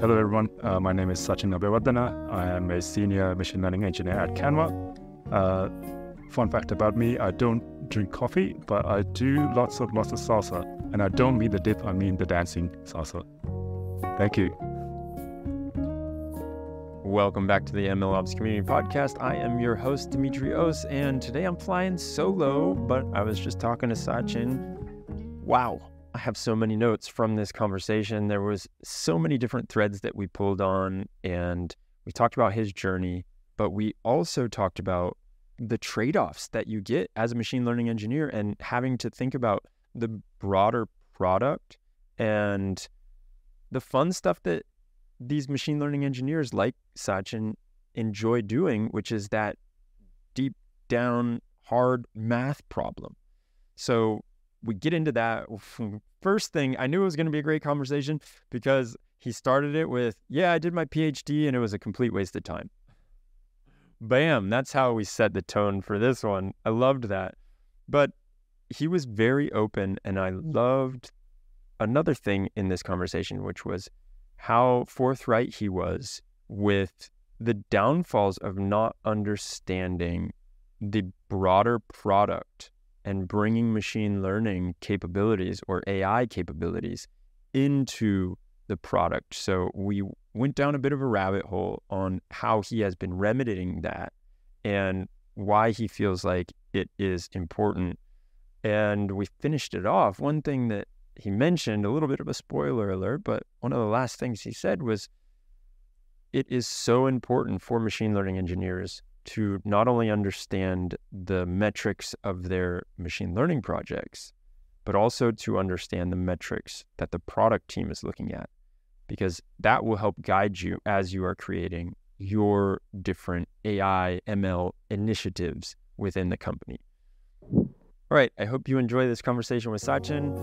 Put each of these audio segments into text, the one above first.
Hello, everyone. Uh, my name is Sachin Abeywardana. I am a senior machine learning engineer at Canva. Uh, fun fact about me: I don't drink coffee, but I do lots of lots of salsa, and I don't mean the dip; I mean the dancing salsa. Thank you. Welcome back to the MLOps Community Podcast. I am your host, Demetrios, and today I'm flying solo, but I was just talking to Sachin. Wow, I have so many notes from this conversation. There was so many different threads that we pulled on, and we talked about his journey, but we also talked about the trade-offs that you get as a machine learning engineer and having to think about the broader product and the fun stuff that these machine learning engineers like Sachin enjoy doing, which is that deep down hard math problem. So we get into that. First thing, I knew it was going to be a great conversation because he started it with, Yeah, I did my PhD and it was a complete waste of time. Bam, that's how we set the tone for this one. I loved that. But he was very open, and I loved another thing in this conversation, which was how forthright he was with the downfalls of not understanding the broader product and bringing machine learning capabilities or AI capabilities into the product. So we went down a bit of a rabbit hole on how he has been remedying that and why he feels like it is important. And we finished it off. One thing that he mentioned, a little bit of a spoiler alert, but one of the last things he said was it is so important for machine learning engineers to not only understand the metrics of their machine learning projects, but also to understand the metrics that the product team is looking at, because that will help guide you as you are creating your different AI, ML initiatives within the company. All right, I hope you enjoy this conversation with Sachin.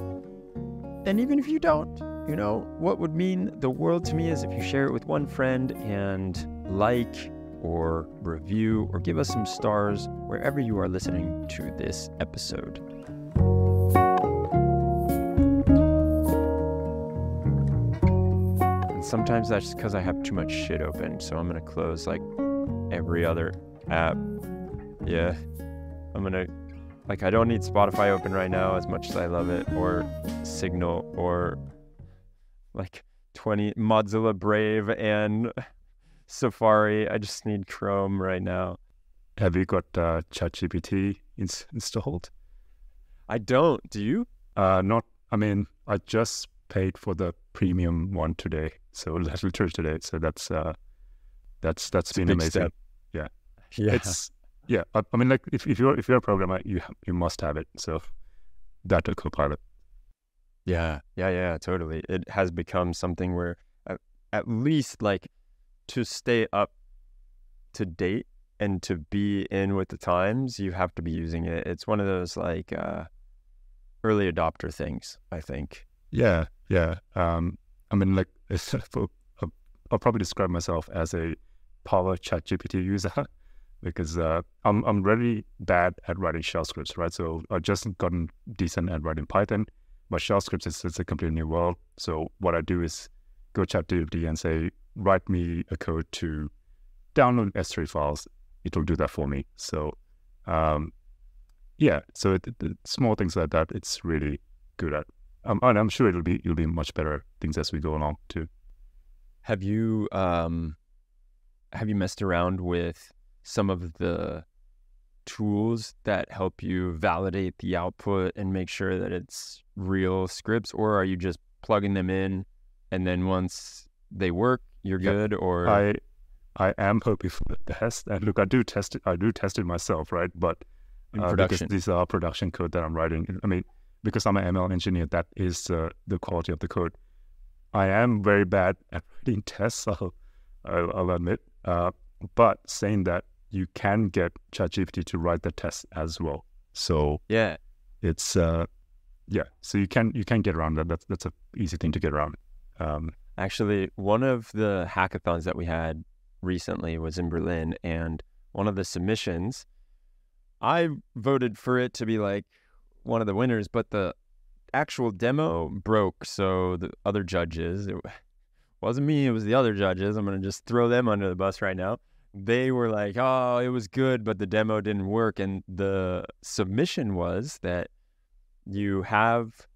And even if you don't, you know, what would mean the world to me is if you share it with one friend and like or review or give us some stars wherever you are listening to this episode. And sometimes that's because I have too much shit open, so I'm going to close like every other app. Yeah. I'm going to like I don't need Spotify open right now as much as I love it or Signal or like 20 Mozilla Brave and Safari. I just need Chrome right now. Have you got uh, ChatGPT ins- installed? I don't. Do you? Uh, not. I mean, I just paid for the premium one today, so church today. So that's uh, that's that's It's a been amazing. Yeah. Yeah. It's yeah. I, I mean, like if, if you're if you're a programmer, you you must have it. So that or Copilot. Yeah, yeah, yeah, totally. It has become something where at least like to stay up to date and to be in with the times, you have to be using it. It's one of those like uh, early adopter things, I think. Yeah, yeah. Um, I mean, like uh, I'll probably describe myself as a power ChatGPT user because uh, I'm I'm really bad at writing shell scripts, right? So I've just gotten decent at writing Python, but shell scripts is it's a completely new world. So what I do is go ChatGPT and say, write me a code to download S3 files. It'll do that for me. So um, yeah, so it, it, small things like that, it's really good at. Um, and I'm sure it'll be it'll be much better things as we go along too. Have you um, have you messed around with some of the tools that help you validate the output and make sure that it's real scripts, or are you just plugging them in and then once they work, you're Yep. good? Or I I am hoping for the best. And look, I do test it. I do test it myself, right? But uh, because these are production code that I'm writing. I mean, because I'm an ML engineer, that is uh, the quality of the code. I am very bad at writing tests. I'll I'll, I'll admit. Uh, but saying that, you can get ChatGPT to write the test as well. So Yeah. it's uh, yeah. So you can you can get around that. That's that's a easy thing to get around. Um, Actually, one of the hackathons that we had recently was in Berlin, and one of the submissions, I voted for it to be like one of the winners, but the actual demo broke. So the other judges, it wasn't me, it was the other judges. I'm going to just throw them under the bus right now. They were like, oh, it was good, but the demo didn't work. And the submission was that you have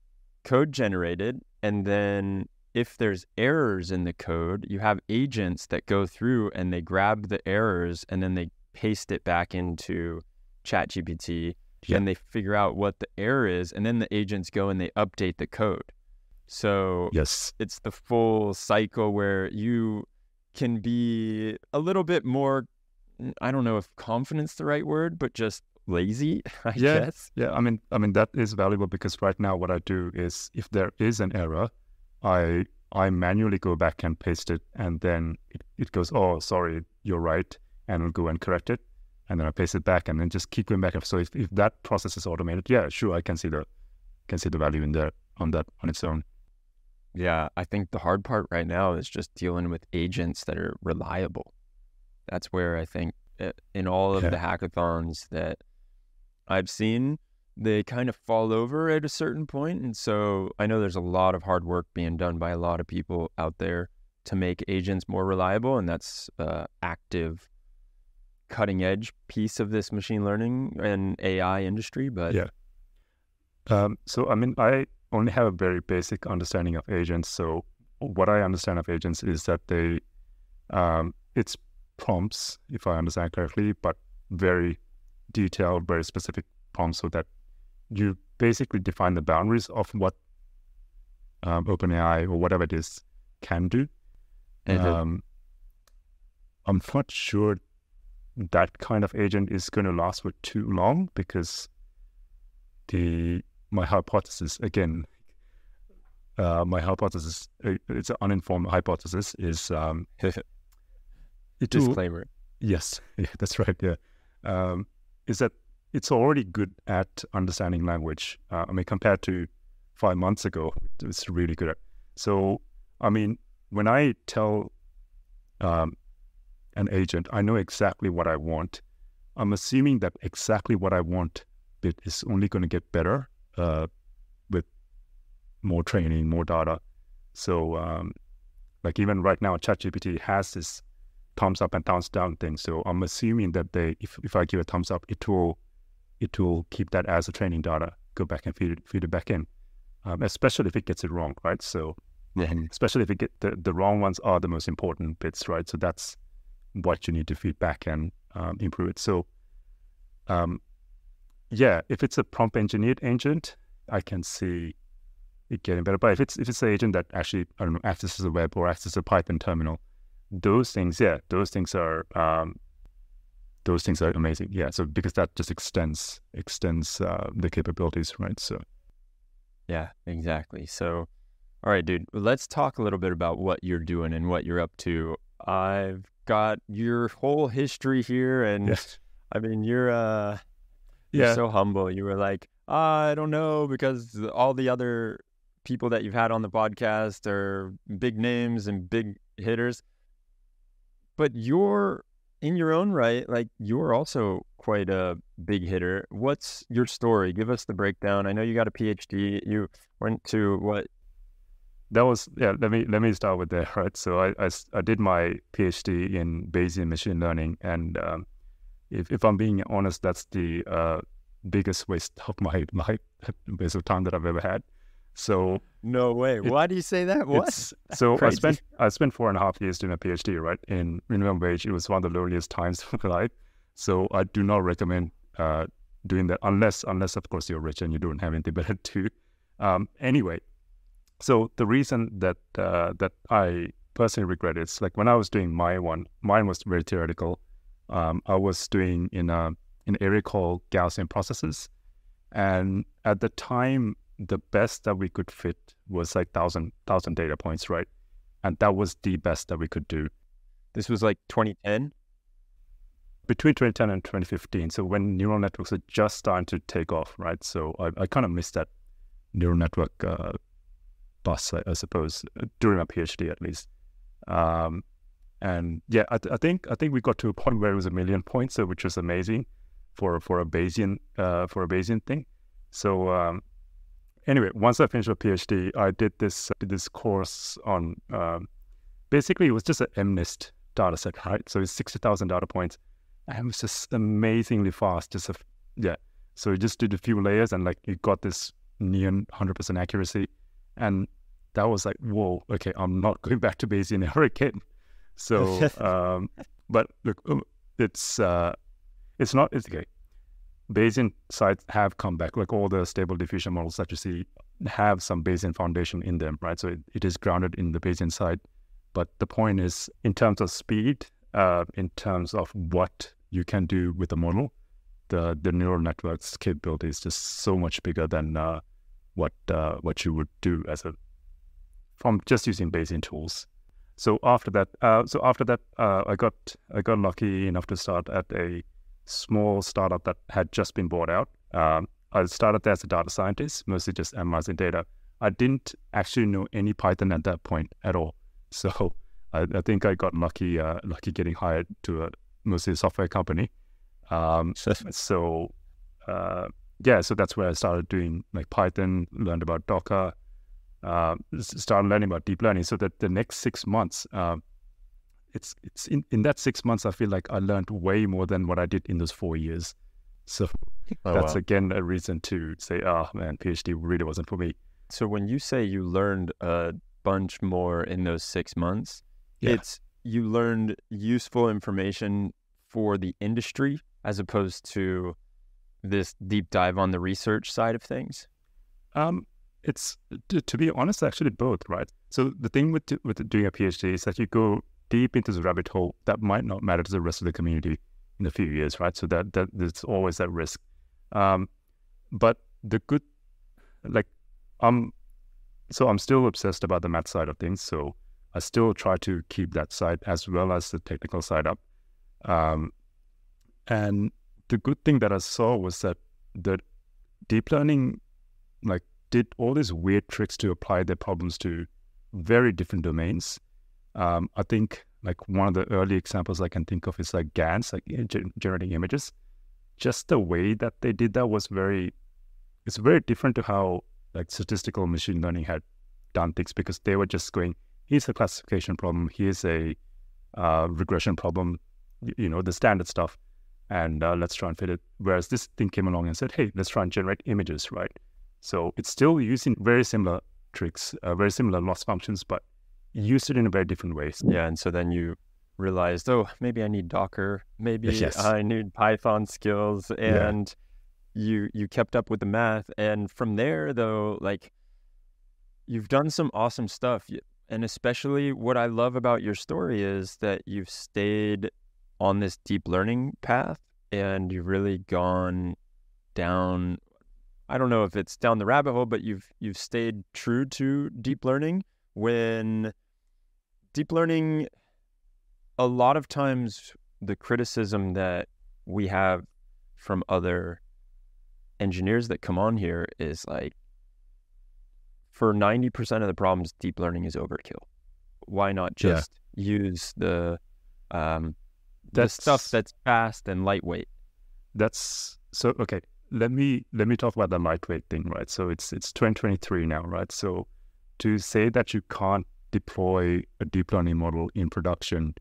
code generated, and then if there's errors in the code, you have agents that go through and they grab the errors and then they paste it back into ChatGPT. Yeah. And they figure out what the error is, and then the agents go and they update the code. So yes, it's the full cycle where you can be a little bit more I don't know if confidence the right word, but just lazy, I yeah, guess. Yeah, I mean I mean that is valuable because right now what I do is if there is an error, I I manually go back and paste it and then it, it goes, Oh, sorry, you're right, and I'll go and correct it. And then I paste it back and then just keep going back. So if, if that process is automated, yeah, sure, I can see the can see the value in there on that on its own. Yeah, I think the hard part right now is just dealing with agents that are reliable. That's where I think eh, in all of yeah. the hackathons that I've seen, they kind of fall over at a certain point. And so I know there's a lot of hard work being done by a lot of people out there to make agents more reliable. And that's uh, active, cutting edge piece of this machine learning and AI industry. But yeah. Um, so, I mean, I only have a very basic understanding of agents. So what I understand of agents is that they, um, it's prompts, if I understand correctly, but very detailed, very specific prompts, so that you basically define the boundaries of what um, OpenAI or whatever it is can do. Mm-hmm. Um, I'm not sure that kind of agent is going to last for too long because the my hypothesis again. Uh, my hypothesis, uh, it's an uninformed hypothesis, is um, disclaimer. Yes, yeah, that's right. Yeah, um, is that it's already good at understanding language. Uh, I mean, compared to five months ago, it's really good at. So, I mean, when I tell um, an agent, I know exactly what I want. I'm assuming that exactly what I want bit is only going to get better uh, with more training, more data. So, um, like even right now, ChatGPT has this thumbs up and thumbs down thing. So I'm assuming that they, if, if I give a thumbs up, it will it will keep that as a training data, go back and feed it, feed it back in, um, especially if it gets it wrong, right? So, yeah. especially if it get the, the wrong ones are the most important bits, right? So that's what you need to feed back and um, improve it. So, um, yeah, if it's a prompt engineered agent, I can see it getting better. But if it's if it's an agent that actually I don't know accesses a web or accesses a Python terminal, those things, yeah, those things are um, those things are amazing. Yeah, so because that just extends extends uh, the capabilities, right? So yeah, exactly. So all right, dude, let's talk a little bit about what you're doing and what you're up to. I've got your whole history here, and yes. I mean, you're uh. You're so humble. You were like, I don't know, because all the other people that you've had on the podcast are big names and big hitters. But you're in your own right, like you're also quite a big hitter. What's your story? Give us the breakdown. I know you got a PhD. You went to what? That was yeah. Let me let me start with that. Right. So I I, I did my PhD in Bayesian machine learning, and um, if, if I'm being honest, that's the uh, biggest waste of my life, waste of time that I've ever had. So no way. It, Why do you say that? What? So I spent I spent four and a half years doing a PhD, right? In minimum wage, it was one of the loneliest times of my life. So I do not recommend uh, doing that unless unless of course you're rich and you don't have anything better to do. Um, anyway, so the reason that uh, that I personally regret is like when I was doing my one, mine was very theoretical um, I was doing in a an area called Gaussian processes, and at the time, the best that we could fit was like thousand thousand data points, right? And that was the best that we could do. This was like 2010. Between 2010 and 2015, so when neural networks are just starting to take off, right? So I, I kind of missed that neural network uh, bus, I, I, suppose, during my PhD at least. Um, and yeah, I, I, think I think we got to a point where it was a million points, so which was amazing for for a Bayesian uh, for a Bayesian thing. So um, anyway, once I finished my PhD, I did this did this course on um, basically it was just an MNIST data set, right? So it's 60,000 data points. And it was just amazingly fast. Just a, yeah. So you just did a few layers and like you got this near 100% accuracy. And that was like, whoa, okay, I'm not going back to Bayesian ever again. So, um, but look, um, it's, uh, it's not, it's okay. Bayesian sites have come back, like all the stable diffusion models that you see have some Bayesian foundation in them, right? So it, it is grounded in the Bayesian side. But the point is, in terms of speed, uh, in terms of what you can do with the model, the the neural network's capability is just so much bigger than uh, what uh, what you would do as a from just using Bayesian tools. So after that, uh, so after that, uh, I got I got lucky enough to start at a small startup that had just been bought out. Um, I started there as a data scientist, mostly just analyzing data. I didn't actually know any Python at that point at all. So I, I think I got lucky, uh, lucky getting hired to a mostly a software company. Um, so uh, yeah, so that's where I started doing like Python, learned about Docker, uh, started learning about deep learning. So that the next six months, uh, it's it's in, in that six months, I feel like I learned way more than what I did in those four years. So oh, that's wow. again a reason to say, oh man, PhD really wasn't for me. So when you say you learned a bunch more in those six months, yeah. it's you learned useful information for the industry as opposed to this deep dive on the research side of things. Um, it's to, to be honest, actually both, right? So the thing with with doing a PhD is that you go deep into the rabbit hole that might not matter to the rest of the community in a few years, right? So that that there's always that risk. Um, but the good, like, I'm so I'm still obsessed about the math side of things. So I still try to keep that side as well as the technical side up. Um, and the good thing that I saw was that the deep learning, like, did all these weird tricks to apply their problems to very different domains. Um, I think like one of the early examples I can think of is like GANs, like generating images. Just the way that they did that was very, it's very different to how like statistical machine learning had done things because they were just going, here's a classification problem, here's a uh, regression problem, you know, the standard stuff, and uh, let's try and fit it. Whereas this thing came along and said, hey, let's try and generate images, right? So it's still using very similar tricks, uh, very similar loss functions, but used it in a very different ways. Yeah, and so then you realized, oh, maybe I need Docker, maybe yes. I need Python skills, and yeah. you you kept up with the math. And from there, though, like you've done some awesome stuff, and especially what I love about your story is that you've stayed on this deep learning path, and you've really gone down. I don't know if it's down the rabbit hole, but you've you've stayed true to deep learning when deep learning, a lot of times the criticism that we have from other engineers that come on here is like, for 90% of the problems, deep learning is overkill. Why not just yeah. use the, um, the stuff that's fast and lightweight? That's so okay. Let me let me talk about the lightweight thing, right? So it's it's 2023 now, right? So to say that you can't deploy a deep learning model in production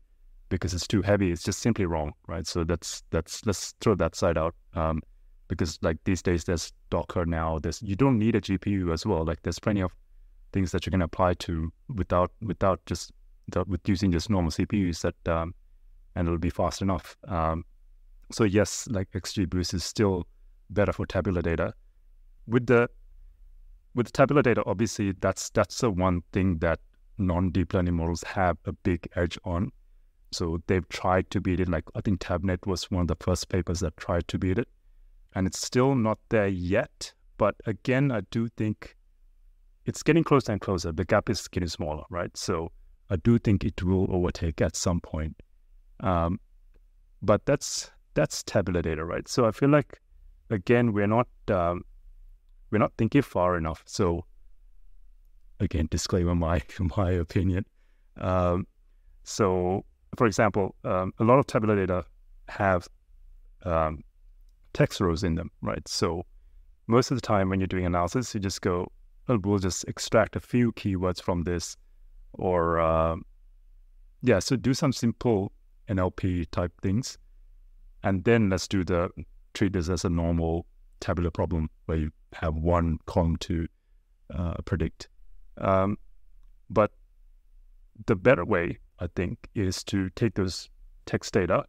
because it's too heavy it's just simply wrong right? So that's that's let's throw that side out um, because like these days there's docker now there's you don't need a gpu as well. Like there's plenty of things that you can apply to without without just without, with using just normal cpus that um, and it'll be fast enough. Um, so yes like xgboost is still better for tabular data. With the with tabular data, obviously that's that's the one thing that non-deep learning models have a big edge on. So they've tried to beat it. Like I think TabNet was one of the first papers that tried to beat it, and it's still not there yet. But again, I do think it's getting closer and closer. The gap is getting smaller, right? So I do think it will overtake at some point. Um, but that's that's tabular data, right? So I feel like again we're not um, we're not thinking far enough. So again, disclaimer my my opinion. Um, so, for example, um, a lot of tabular data have um, text rows in them, right? So most of the time when you're doing analysis, you just go, well, we'll just extract a few keywords from this, or uh, yeah, so do some simple NLP type things, and then let's do the treat this as a normal tabular problem where you have one column to uh, predict. Um, but the better way, I think, is to take those text data,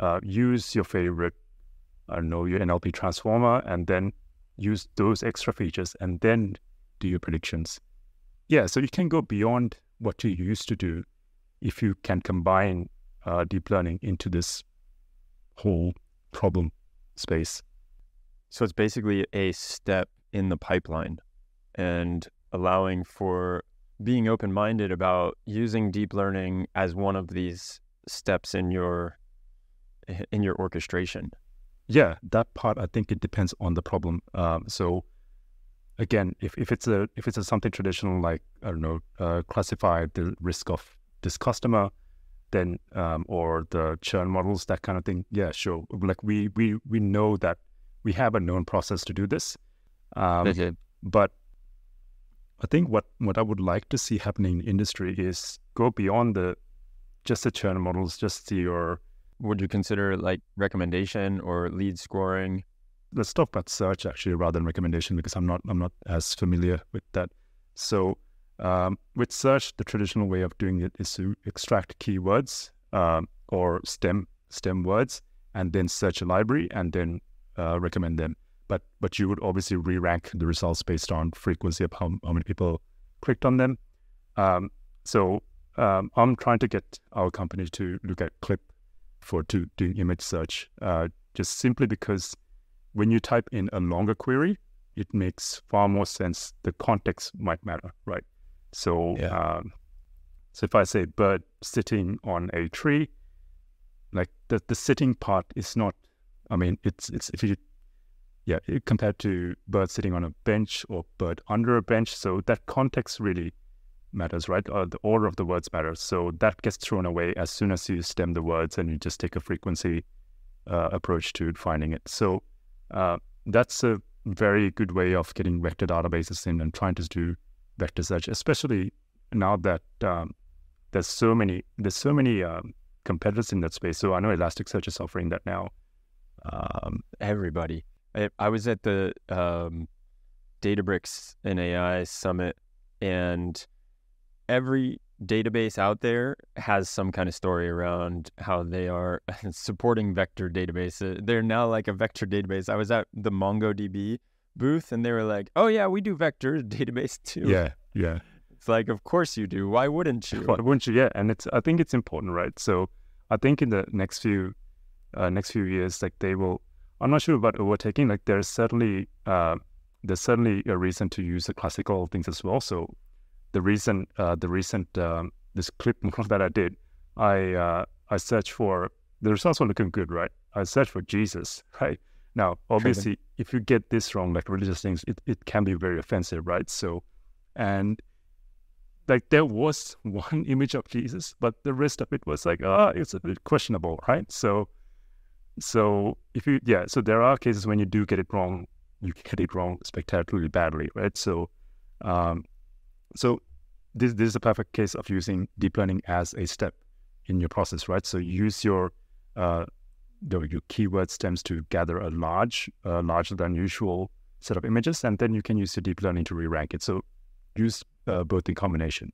uh, use your favorite, I don't know, your NLP transformer, and then use those extra features, and then do your predictions. Yeah, so you can go beyond what you used to do if you can combine uh, deep learning into this whole problem space. So it's basically a step in the pipeline and allowing for being open minded about using deep learning as one of these steps in your in your orchestration. Yeah, that part I think it depends on the problem. Um, so again, if, if it's a if it's a something traditional like I don't know, uh, classify the risk of this customer, then um, or the churn models, that kind of thing. Yeah, sure. Like we we we know that we have a known process to do this. Um, Okay. But I think what what I would like to see happening in industry is go beyond the just the churn models, just your Would you consider like recommendation or lead scoring? let's talk about search actually rather than recommendation because I'm not I'm not as familiar with that. So um, with search, the traditional way of doing it is to extract keywords um, or stem stem words and then search a library and then uh, recommend them. But but you would obviously re-rank the results based on frequency of how, how many people clicked on them. Um, so um, I'm trying to get our company to look at clip for to doing image search, uh, just simply because when you type in a longer query, it makes far more sense. The context might matter, right? So, Yeah. um, so if I say bird sitting on a tree, like the the sitting part is not. I mean, it's it's if you, yeah, compared to bird sitting on a bench or bird under a bench. So that context really matters, right? Uh, the order of the words matters. So that gets thrown away as soon as you stem the words and you just take a frequency uh, approach to finding it. So uh, that's a very good way of getting vector databases in and trying to do vector search, especially now that um, there's so many there's so many um, competitors in that space. So I know Elasticsearch is offering that now. Um, Everybody. I, I was at the um, Databricks and AI summit, and every database out there has some kind of story around how they are supporting vector databases. They're now like a vector database. I was at the MongoDB booth, and they were like, "Oh yeah, we do vector database too." yeah, yeah. It's like, of course you do. Why wouldn't you? Why wouldn't you? Yeah, and it's I think it's important, right? So I think in the next few uh, next few years, like they will. I'm not sure about overtaking. Like there's certainly uh, there's certainly a reason to use the classical things as well. So the recent uh, the recent um, this clip that I did, I uh, I searched for the results were looking good, right? I searched for Jesus, right? Now, obviously, if you get this wrong, like religious things, it, it can be very offensive, right? So, and like there was one image of Jesus, but the rest of it was like, ah, it's a bit questionable, right? So, so if you, yeah, so there are cases when you do get it wrong, you get it wrong spectacularly badly, right? So, um, so this this is a perfect case of using deep learning as a step in your process, right? So use your uh, your keyword stems to gather a large, uh, larger than usual set of images, and then you can use your deep learning to re-rank it. So use uh, both in combination.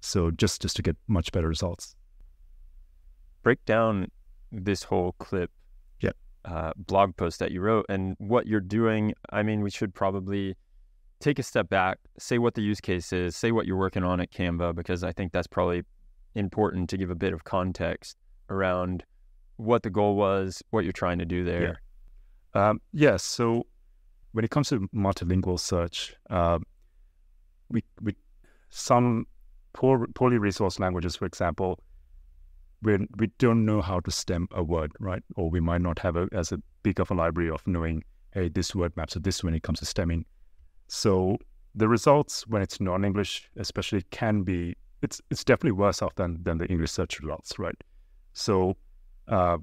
So just just to get much better results. break down this whole clip. Uh, blog post that you wrote and what you're doing i mean we should probably take a step back say what the use case is say what you're working on at canva because i think that's probably important to give a bit of context around what the goal was what you're trying to do there Um, yes. so when it comes to multilingual search, uh, we we some poor, poorly resourced languages, for example, we we don't know how to stem a word, right? Or we might not have a, as a big of a library of knowing, hey, this word maps to this when it comes to stemming. So the results when it's non-English, especially, can be it's it's definitely worse off than than the English search results, right? So uh,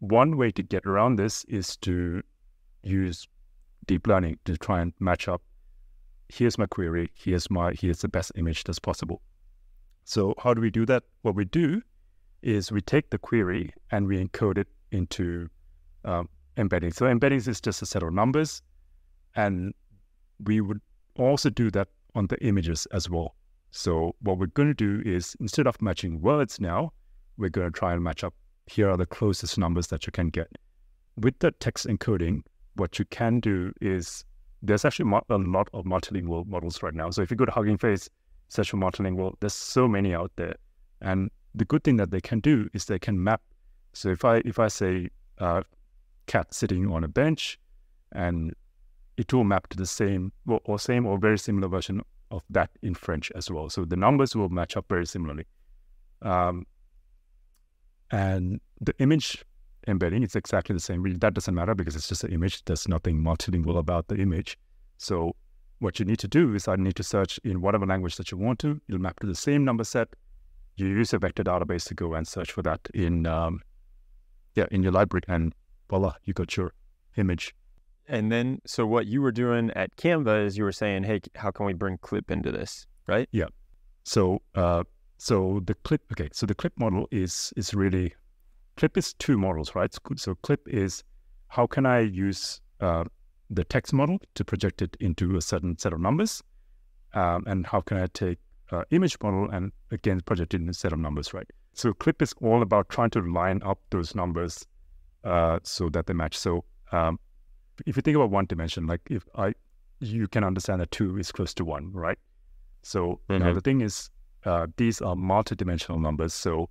one way to get around this is to use deep learning to try and match up. Here's my query. Here's my here's the best image that's possible. So how do we do that? What we do is we take the query and we encode it into um, embeddings. So embeddings is just a set of numbers, and we would also do that on the images as well. So what we're going to do is instead of matching words now, we're going to try and match up. Here are the closest numbers that you can get. With the text encoding, what you can do is there's actually a lot of multilingual models right now. So if you go to Hugging Face, search for multilingual, there's so many out there. And the good thing that they can do is they can map. So if I if I say uh, cat sitting on a bench, and it will map to the same or, same or very similar version of that in French as well. So the numbers will match up very similarly. Um, and the image embedding is exactly the same. Really, that doesn't matter because it's just an image. There's nothing multilingual about the image. So what you need to do is I need to search in whatever language that you want to. You'll map to the same number set. You use a vector database to go and search for that in um, yeah in your library, and voila, you got your image. And then, so what you were doing at Canva is you were saying, "Hey, how can we bring Clip into this?" Right? Yeah. So, uh, so the Clip, okay. So the Clip model is is really Clip is two models, right? So Clip is how can I use uh, the text model to project it into a certain set of numbers, um, and how can I take uh, image model and again project it in a set of numbers, right? So Clip is all about trying to line up those numbers uh, so that they match. So um, if you think about one dimension, like if I, you can understand that two is close to one, right? So mm-hmm. now the thing is, uh, these are multi-dimensional numbers. So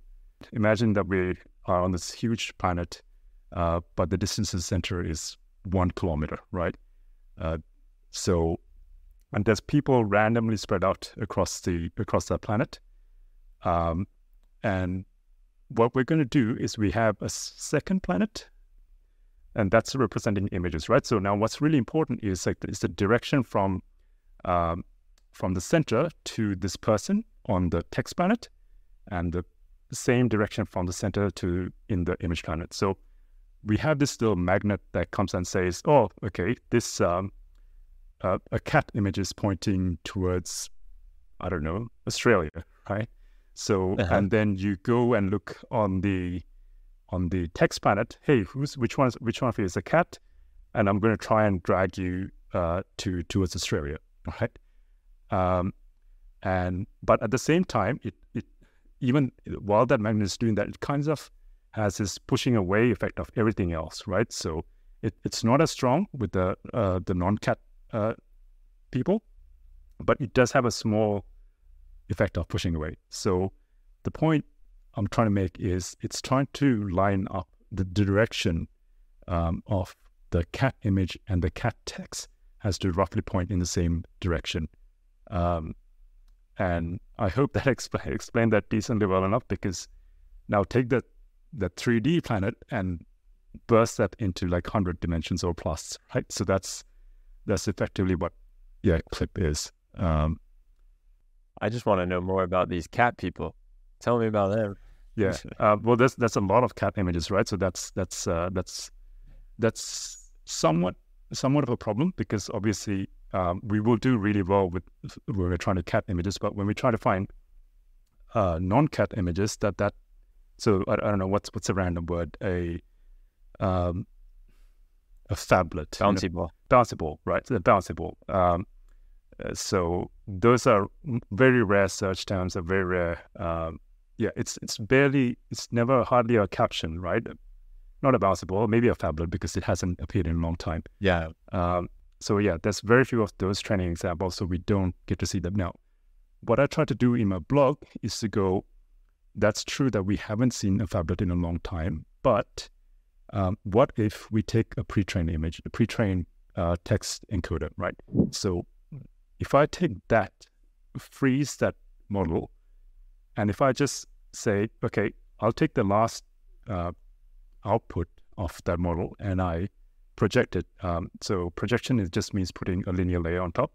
imagine that we are on this huge planet, uh, but the distance to the center is one kilometer, right? Uh, so, and there's people randomly spread out across the across that planet, um, and what we're going to do is we have a second planet and that's representing images, right? So now what's really important is like is the direction from um, from the center to this person on the text planet, and the same direction from the center to in the image planet. So we have this little magnet that comes and says, "Oh, okay, this um, uh, a cat image is pointing towards, I don't know, Australia, right?" So uh-huh. and then you go and look on the on the text planet, hey, who's which one? Which one of you is a cat? And I'm going to try and drag you uh, to towards Australia, right? Um, and but at the same time, it it even while that magnet is doing that, it kind of has this pushing away effect of everything else, right? So it, it's not as strong with the uh, the non-cat uh, people, but it does have a small effect of pushing away. So the point I'm trying to make is it's trying to line up the direction um, of the cat image and the cat text has to roughly point in the same direction. Um, and I hope that explain explained that decently well enough because now take that that 3D planet and burst that into like 100 dimensions or plus, right? So that's that's effectively what yeah clip is. Um, I just want to know more about these cat people. Tell me about them. Yeah. Uh, well, that's that's a lot of cat images, right? So that's that's uh, that's that's somewhat somewhat of a problem because obviously um, we will do really well with when we're trying to cat images, but when we try to find uh, non-cat images, that that so I, I, don't know what's what's a random word a um, a phablet bouncy you know? ball bouncy ball right the bouncy ball um, uh, so those are very rare search terms are very rare um, yeah, it's it's barely, it's never hardly a caption, right? Not a basketball, maybe a phablet because it hasn't appeared in a long time. Yeah. Um, so yeah, there's very few of those training examples, so we don't get to see them now. What I try to do in my blog is to go, that's true that we haven't seen a phablet in a long time, but um, what if we take a pre-trained image, a pre-trained uh, text encoder, right? So if I take that, freeze that model, and if I just say, okay, I'll take the last uh, output of that model and I project it. Um, so projection is just means putting a linear layer on top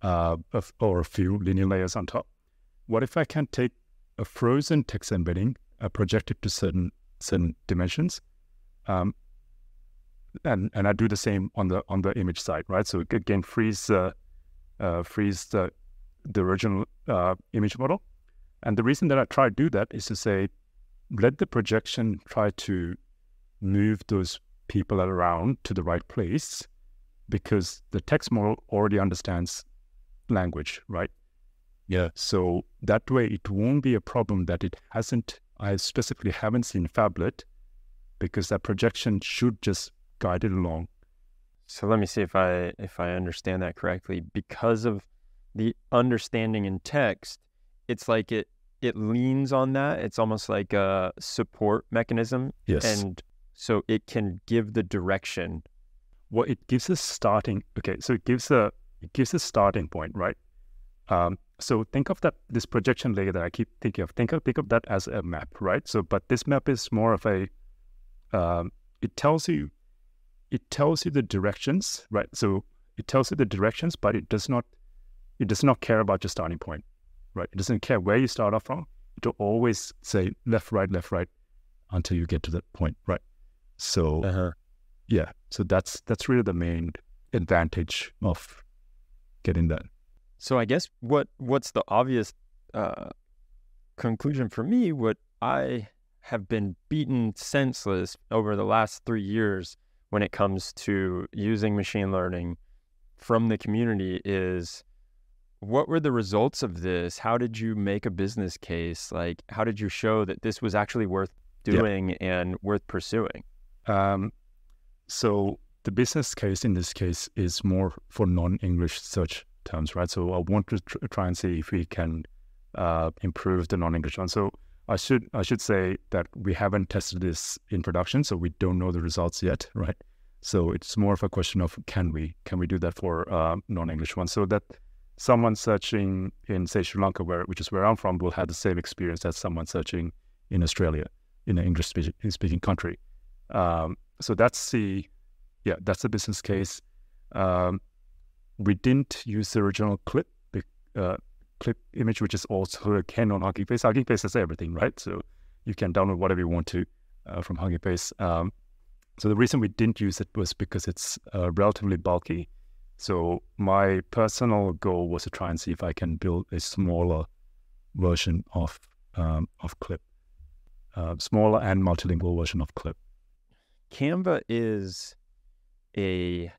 uh, of, or a few linear layers on top. What if I can take a frozen text embedding, uh, project it to certain certain dimensions, um, and and I do the same on the on the image side, right? So again, freeze uh, uh freeze the the original uh, image model, and the reason that I try to do that is to say, let the projection try to move those people around to the right place because the text model already understands language, right? Yeah. So that way it won't be a problem that it hasn't, I specifically haven't seen Phablet because that projection should just guide it along. So let me see if I if I understand that correctly. Because of the understanding in text, it's like it it leans on that. It's almost like a support mechanism. Yes. And so it can give the direction. Well, it gives a starting. Okay, so it gives a it gives a starting point, right? Um, so think of that this projection layer that I keep thinking of. Think of think of that as a map, right? So, but this map is more of a. Um, it tells you, it tells you the directions, right? So it tells you the directions, but it does not, it does not care about your starting point, right? It doesn't care where you start off from. It'll always say left, right, left, right, until you get to that point, right? So Uh-huh. yeah, so that's that's really the main advantage of getting that. So I guess what what's the obvious uh, conclusion for me? What I have been beaten senseless over the last three years when it comes to using machine learning from the community is what were the results of this? How did you make a business case? Like, how did you show that this was actually worth doing and worth pursuing? Um, so the business case in this case is more for non-English search terms, right? So I want to tr- try and see if we can uh, improve the non-English one. So I should I should say that we haven't tested this in production, so we don't know the results yet, right? So it's more of a question of can we can we do that for uh, non-English ones, so that someone searching in say Sri Lanka, where which is where I'm from, will have the same experience as someone searching in Australia, in an English speaking, speaking country. Um, so that's the yeah that's the business case. Um, we didn't use the original clip uh, clip image, which is also again on Hugging Face. Hugging Face has everything, right? So you can download whatever you want to uh, from Hugging Face. Um, so the reason we didn't use it was because it's uh, relatively bulky. So my personal goal was to try and see if I can build a smaller version of um, of Clip, uh, smaller and multilingual version of Clip. Canva is a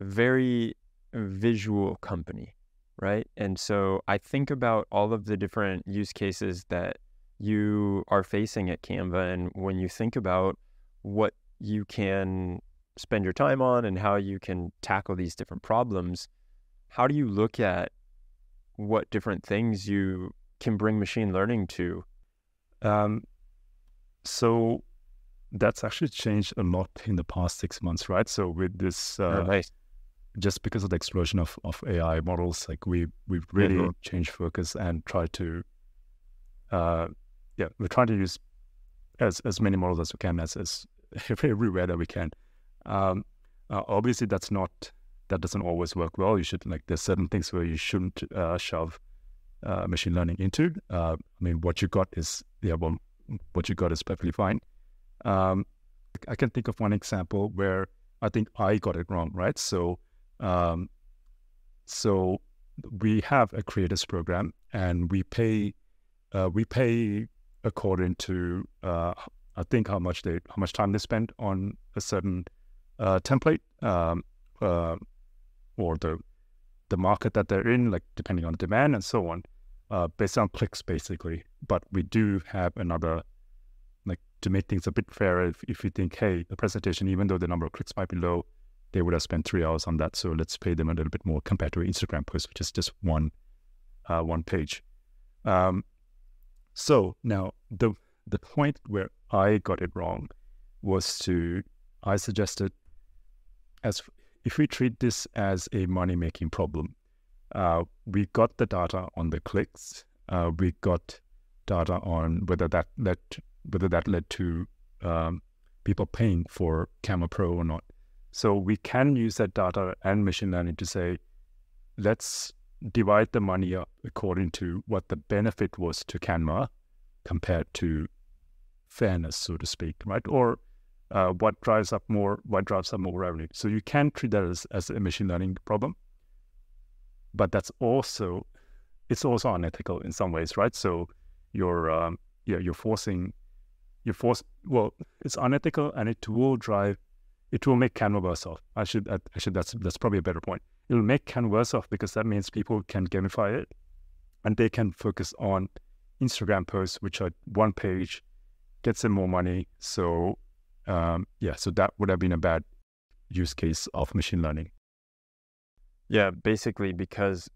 very visual company, right? And so I think about all of the different use cases that you are facing at Canva. And when you think about what you can spend your time on and how you can tackle these different problems, how do you look at what different things you can bring machine learning to? Um, so that's actually changed a lot in the past six months, right? So with this, uh, nice. Just because of the explosion of, of AI models, like we we've really Mhm. changed focus and try to, uh, yeah, we're trying to use as as many models as we can, as as everywhere that we can. Um, uh, obviously, that's not that doesn't always work well. You should like there's certain things where you shouldn't uh, shove uh, machine learning into. Uh, I mean, what you got is yeah, well, what you got is perfectly fine. Um, I can think of one example where I think I got it wrong, right? So, um, so we have a creators program, and we pay, uh, we pay according to uh, I think how much they how much time they spend on a certain uh, template, um, uh, or the the market that they're in, like depending on demand and so on, uh, based on clicks basically. But we do have another like to make things a bit fairer. If, if you think, hey, the presentation, even though the number of clicks might be low, they would have spent three hours on that, so let's pay them a little bit more compared to Instagram post, which is just one uh, one page. Um, so now the the point where I got it wrong was to I suggested as if we treat this as a money making problem, uh, we got the data on the clicks, uh, we got data on whether that led whether that led to um, people paying for Canva Pro or not. So we can use that data and machine learning to say, let's divide the money up according to what the benefit was to Canva compared to fairness, so to speak, right? Or uh, what drives up more, what drives up more revenue. So you can treat that as, as a machine learning problem, but that's also it's also unethical in some ways, right? So you're um, yeah, you're forcing, you're forced. Well, it's unethical, and it will drive, it will make Canva worse off. I should, I, I should. That's that's probably a better point. It'll make Canva worse off because that means people can gamify it, and they can focus on Instagram posts, which are one page, gets them more money. So, um, yeah, so that would have been a bad use case of machine learning. Yeah, basically because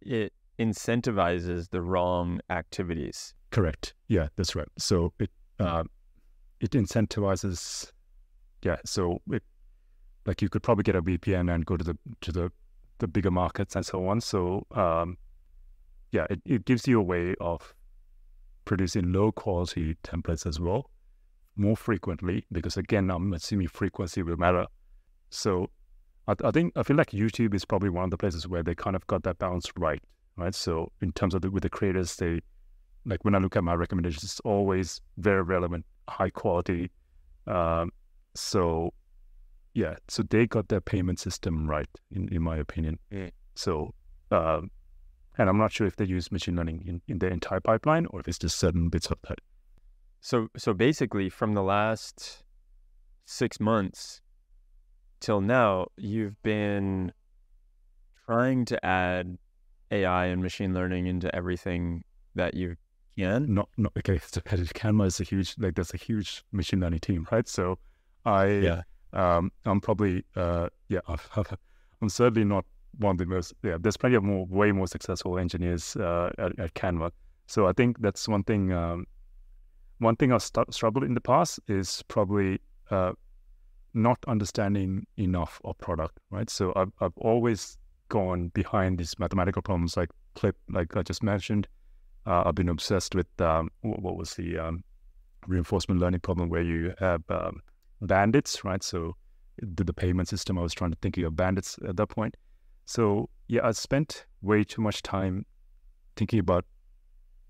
it incentivizes the wrong activities. Correct. Yeah, that's right. So it uh, it incentivizes. Yeah. So it like you could probably get a VPN and go to the to the the bigger markets and so on. So um, yeah, it, it gives you a way of producing low quality templates as well more frequently because again i'm assuming frequency will matter so I, I, think i feel like youtube is probably one of the places where they kind of got that balance right right so in terms of the, with the creators they like when i look at my recommendations it's always very relevant high quality um, so yeah so they got their payment system right in, in my opinion mm. so um, and i'm not sure if they use machine learning in, in their entire pipeline or if it's just certain bits of that so so basically from the last 6 months till now you've been trying to add AI and machine learning into everything that you can. Not not okay, so Canva is a huge like there's a huge machine learning team, right? So I yeah. um I'm probably uh yeah, I'm certainly not one of the most yeah, there's plenty of more way more successful engineers uh, at, at Canva. So I think that's one thing um, one thing I've st- struggled in the past is probably uh, not understanding enough of product, right? So I've, I've always gone behind these mathematical problems like clip, like I just mentioned. Uh, I've been obsessed with um, what, what, was the um, reinforcement learning problem where you have um, bandits, right? So the, the payment system, I was trying to think of bandits at that point. So yeah, I spent way too much time thinking about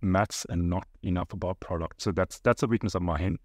maths and not enough about product. So that's that's a weakness of mine.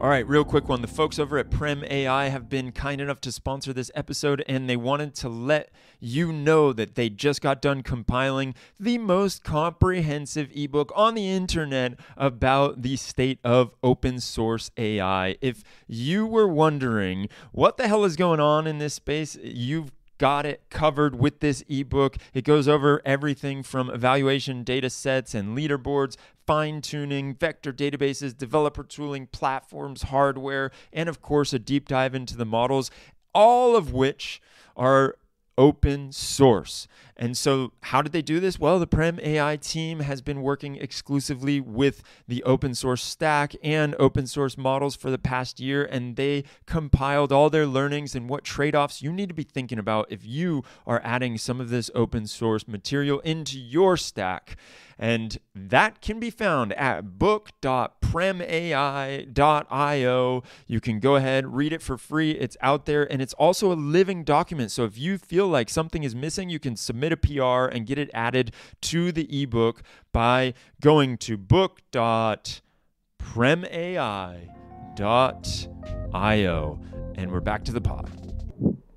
All right, real quick one. The folks over at Prem AI have been kind enough to sponsor this episode, and they wanted to let you know that they just got done compiling the most comprehensive ebook on the internet about the state of open source AI. If you were wondering what the hell is going on in this space, you've got it covered with this ebook. It goes over everything from evaluation data sets and leaderboards, fine tuning, vector databases, developer tooling, platforms, hardware, and of course, a deep dive into the models, all of which are open source. And so, how did they do this? Well, the Prem AI team has been working exclusively with the open source stack and open source models for the past year, and they compiled all their learnings and what trade offs you need to be thinking about if you are adding some of this open source material into your stack. And that can be found at book.premai.io. You can go ahead, read it for free. It's out there and it's also a living document. So if you feel like something is missing, you can submit a PR and get it added to the ebook by going to book.premai.io. And we're back to the pod.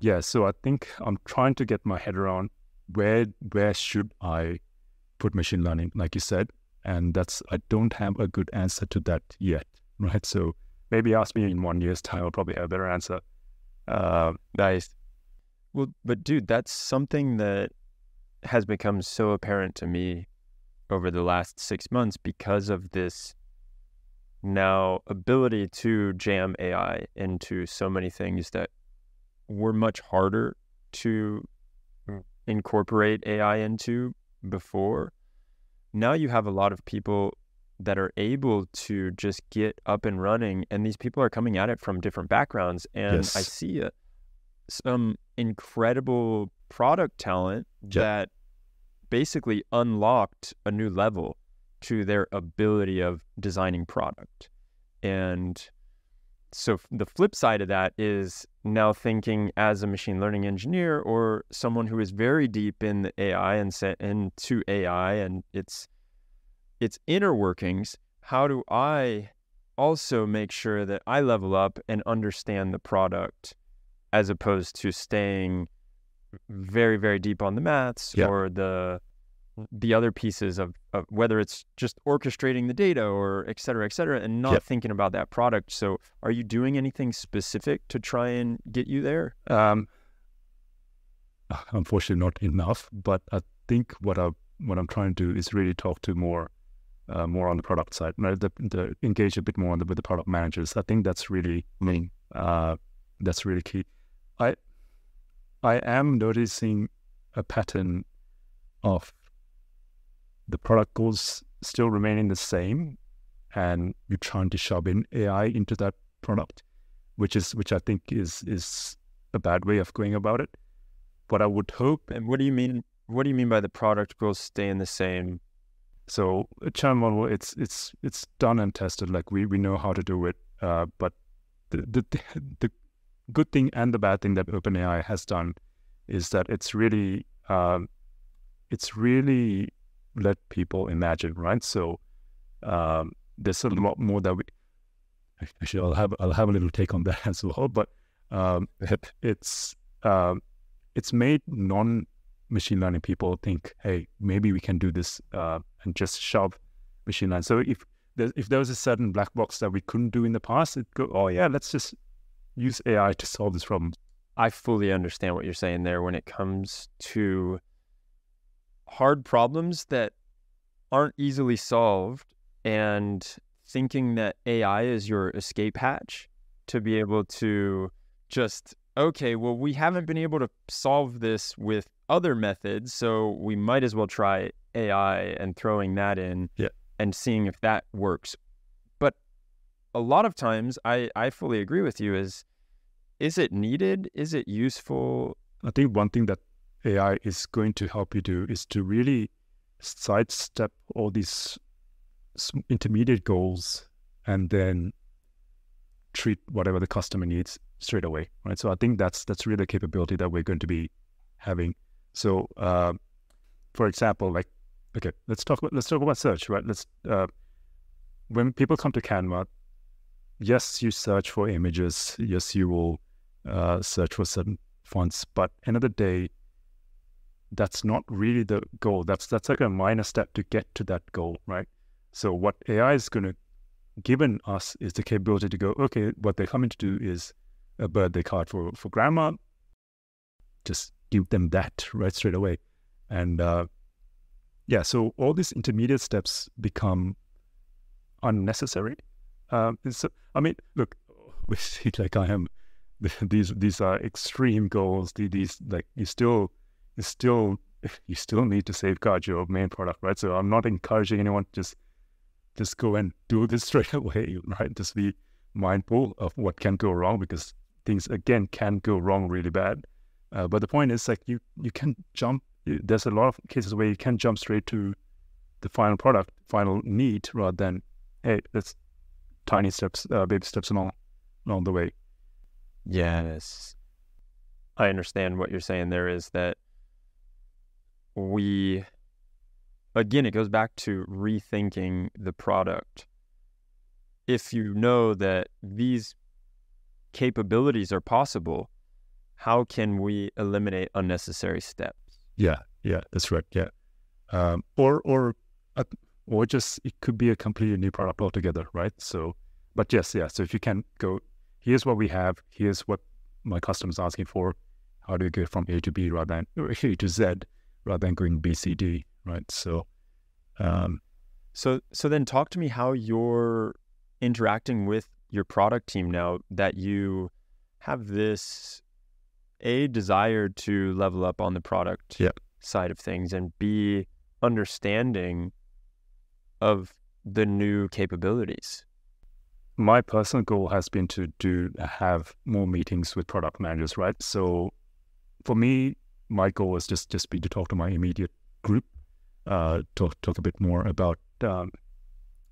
Yeah, so I think I'm trying to get my head around where where should I put machine learning, like you said. And that's, I don't have a good answer to that yet, right? So maybe ask me in one year's time, I'll probably have a better answer. Uh, nice. Well, but dude, that's something that has become so apparent to me over the last six months because of this now ability to jam AI into so many things that were much harder to incorporate AI into before, now you have a lot of people that are able to just get up and running and these people are coming at it from different backgrounds and yes. i see a, some incredible product talent that basically unlocked a new level to their ability of designing product and so the flip side of that is now thinking as a machine learning engineer or someone who is very deep in the AI and set into AI and its its inner workings. How do I also make sure that I level up and understand the product as opposed to staying very very deep on the maths yeah. or the the other pieces of, of whether it's just orchestrating the data or et cetera, et cetera, and not Yep. thinking about that product. So, are you doing anything specific to try and get you there? Um, unfortunately, not enough. But I think what I what I'm trying to do is really talk to more, uh, more on the product side, right? The, the engage a bit more on the, with the product managers. I think that's really main. Uh, that's really key. I I am noticing a pattern of the product goals still remaining the same, and you're trying to shove in AI into that product, which is which I think is is a bad way of going about it. But I would hope And what do you mean? What do you mean by the product goals staying the same? so. A churn model, it's it's it's done and tested. Like we we know how to do it. Uh, but the the the good thing and the bad thing that OpenAI has done is that it's really um, it's really let people imagine, right? So um, there's a lot more that we actually I'll have I'll have a little take on that as well. But um, it's um, it's made non machine learning people think, hey, maybe we can do this uh, and just shove machine learning. So if if there was a certain black box that we couldn't do in the past, it go, oh yeah, let's just use AI to solve this problem. I fully understand what you're saying there when it comes to hard problems that aren't easily solved and thinking that AI is your escape hatch to be able to just, okay, well, we haven't been able to solve this with other methods, so we might as well try AI and throwing that in Yeah. and seeing if that works. A lot of times, I, I fully agree with you, is is it needed? Is it useful? I think one thing that AI is going to help you do is to really sidestep all these intermediate goals and then treat whatever the customer needs straight away, right? So I think that's that's really a capability that we're going to be having. So, uh, for example, like okay, let's talk about let's talk about search, right? Let's uh, when people come to Canva, yes, you search for images, yes, you will uh, search for certain fonts, but end of the day, that's not really the goal. That's that's like a minor step to get to that goal, right? So what AI is going to given us is the capability to go, okay, what they're coming to do is a birthday card for for grandma. Just give them that right straight away, and uh, yeah, so all these intermediate steps become unnecessary. Um, so, I mean, look, see like I am. These these are extreme goals. The- These like you still you still you still need to safeguard your main product, right? So I'm not encouraging anyone to just just go and do this straight away, right? Just be mindful of what can go wrong because things again can go wrong really bad. Uh, but the point is like you you can jump. There's a lot of cases where you can jump straight to the final product, final need, rather than hey, let's tiny steps, uh, baby steps along along the way. Yes. I understand what you're saying there is that we, again, it goes back to rethinking the product. If you know that these capabilities are possible, how can we eliminate unnecessary steps? Yeah, yeah, that's right. Yeah, um, or or uh, or just it could be a completely new product altogether, right? So, but yes, yeah. So if you can go, here's what we have. Here's what my customer's asking for. How do you get from A to B rather than or A to Z rather than going B C D, right? So, um, So, so then talk to me how you're interacting with your product team now that you have this a desire to level up on the product Yeah. side of things and b understanding of the new capabilities. my personal goal has been to do have more meetings with product managers, right? So for me, my goal is just just be to talk to my immediate group, uh, talk talk a bit more about um,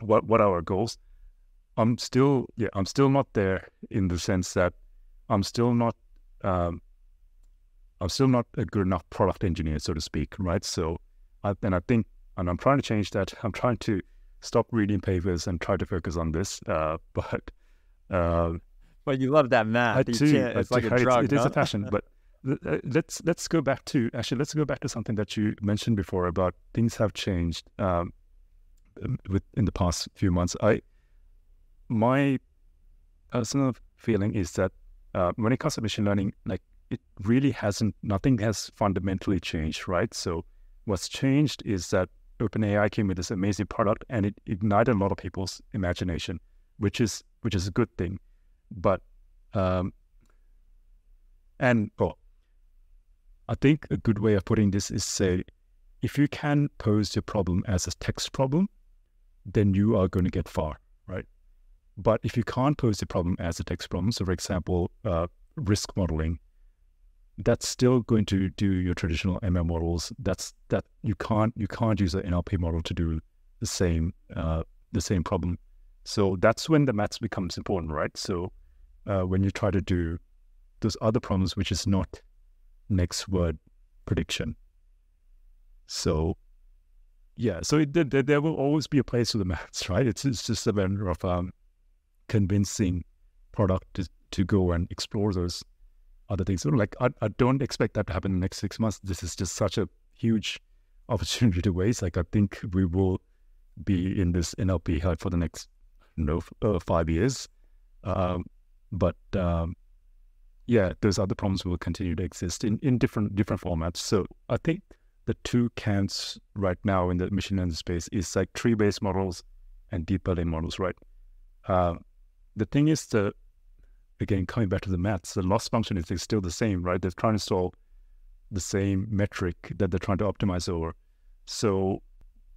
what what are our goals. I'm still yeah, I'm still not there in the sense that I'm still not um, I'm still not a good enough product engineer, so to speak, right? So I, and I think and I'm trying to change that. I'm trying to stop reading papers and try to focus on this. Uh, but uh, But you love that math. I do. can't- I it's like do. a drug. It is a passion, but uh, let's let's go back to actually let's go back to something that you mentioned before about things have changed um, with in the past few months. I my personal feeling is that uh, when it comes to machine learning, like it really hasn't nothing has fundamentally changed, right? So what's changed is that OpenAI came with this amazing product and it ignited a lot of people's imagination, which is which is a good thing. But um, and oh, I think a good way of putting this is say, if you can pose your problem as a text problem, then you are going to get far, right? But if you can't pose the problem as a text problem, so for example, uh, risk modeling, that's still going to do your traditional ML models. That's that you can't you can't use an NLP model to do the same uh, the same problem. So that's when the maths becomes important, right? So uh, when you try to do those other problems, which is not next word prediction. So yeah, so it, there, there will always be a place for the maths, right? It's, it's just a matter of um, convincing product to, to go and explore those other things. So like I, I don't expect that to happen in the next six months. This is just such a huge opportunity to waste. Like I think we will be in this NLP hype for the next you know uh, five years. Um, but um, yeah, those other problems will continue to exist in, in different different formats. So I think the two camps right now in the machine learning space is like tree based models and deep learning models, right? Uh, the thing is the again coming back to the maths, the loss function is still the same, right? They're trying to solve the same metric that they're trying to optimize over. So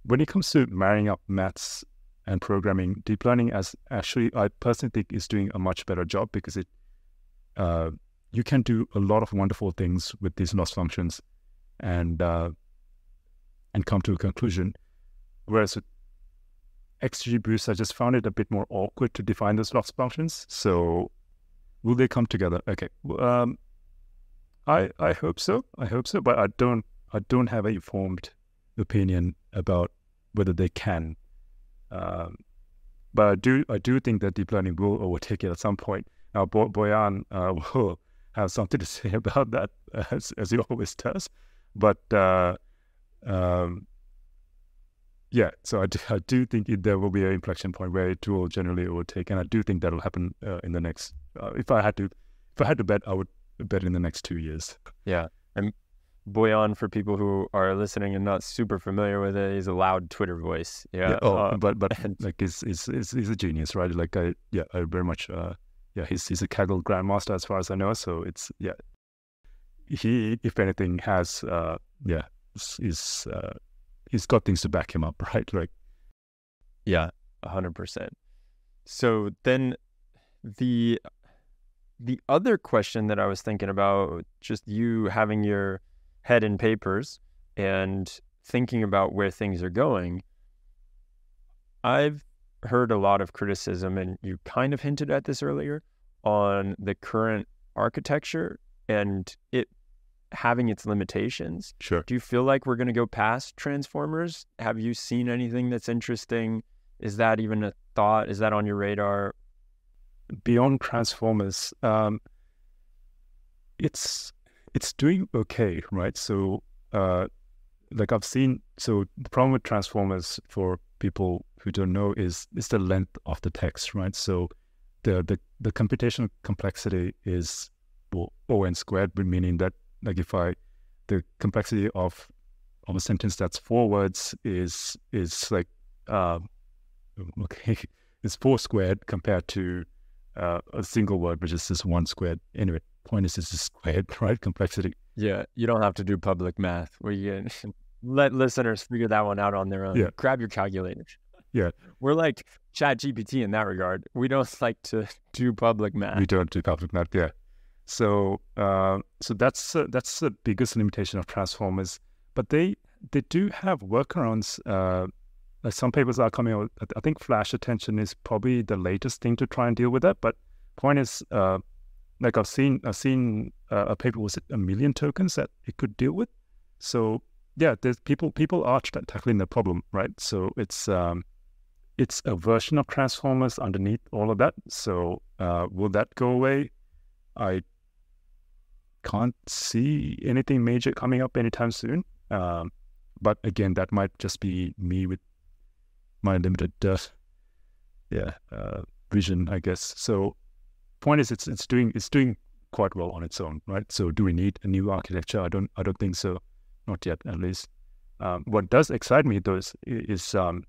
when it comes to marrying up maths and programming, deep learning as actually I personally think is doing a much better job because it uh, you can do a lot of wonderful things with these loss functions and uh, and come to a conclusion. Whereas with XGBoost, I just found it a bit more awkward to define those loss functions. So will they come together? Okay. Um, I I hope so. I hope so, but I don't I don't have a formed opinion about whether they can. Um, but I do I do think that deep learning will overtake it at some point. Now, Bo- Bojan uh, will have something to say about that, as, as he always does. But uh, um, yeah, so I do, I do think it, there will be an inflection point where it will generally overtake, and I do think that'll happen uh, in the next. Uh, if I had to, if I had to bet, I would bet in the next two years. Yeah, and Bojan, for people who are listening and not super familiar with it, he's a loud Twitter voice. Yeah. yeah oh, uh, but but like he's, he's, he's, he's a genius, right? Like I yeah, I very much uh, yeah, he's he's a Kaggle grandmaster as far as I know. So it's yeah, he if anything has uh yeah is uh he's got things to back him up, right? Like yeah, hundred percent. So then the the other question that I was thinking about, just you having your head in papers and thinking about where things are going, I've heard a lot of criticism, and you kind of hinted at this earlier, on the current architecture and it having its limitations. Sure. Do you feel like we're going to go past transformers? Have you seen anything that's interesting? Is that even a thought? Is that on your radar? Beyond transformers, um, it's it's doing okay, right? So, uh, like I've seen, so the problem with transformers for people who don't know is is the length of the text, right? So the the, the computational complexity is well, O n squared, meaning that like if I the complexity of of a sentence that's four words is is like uh, okay, it's four squared compared to uh, a single word, which is just one squared. Anyway, point is it's squared, right? Complexity. Yeah, you don't have to do public math where you let listeners figure that one out on their own. Yeah. Grab your calculator. Yeah. We're like Chat GPT in that regard. We don't like to do public math. We don't do public math, yeah. So uh, so that's uh, that's the biggest limitation of transformers. But they they do have workarounds. Uh, some papers are coming out. I think flash attention is probably the latest thing to try and deal with that. But point is, uh, like I've seen I've seen uh, a paper was a million tokens that it could deal with. So yeah, there's people people are tackling the problem, right? So it's um, it's a version of Transformers underneath all of that. So uh, will that go away? I can't see anything major coming up anytime soon. Um, but again, that might just be me with my limited, uh, yeah, uh, vision, I guess. So, point is, it's it's doing it's doing quite well on its own, right? So, do we need a new architecture? I don't I don't think so, not yet, at least. Um, what does excite me though is is, um,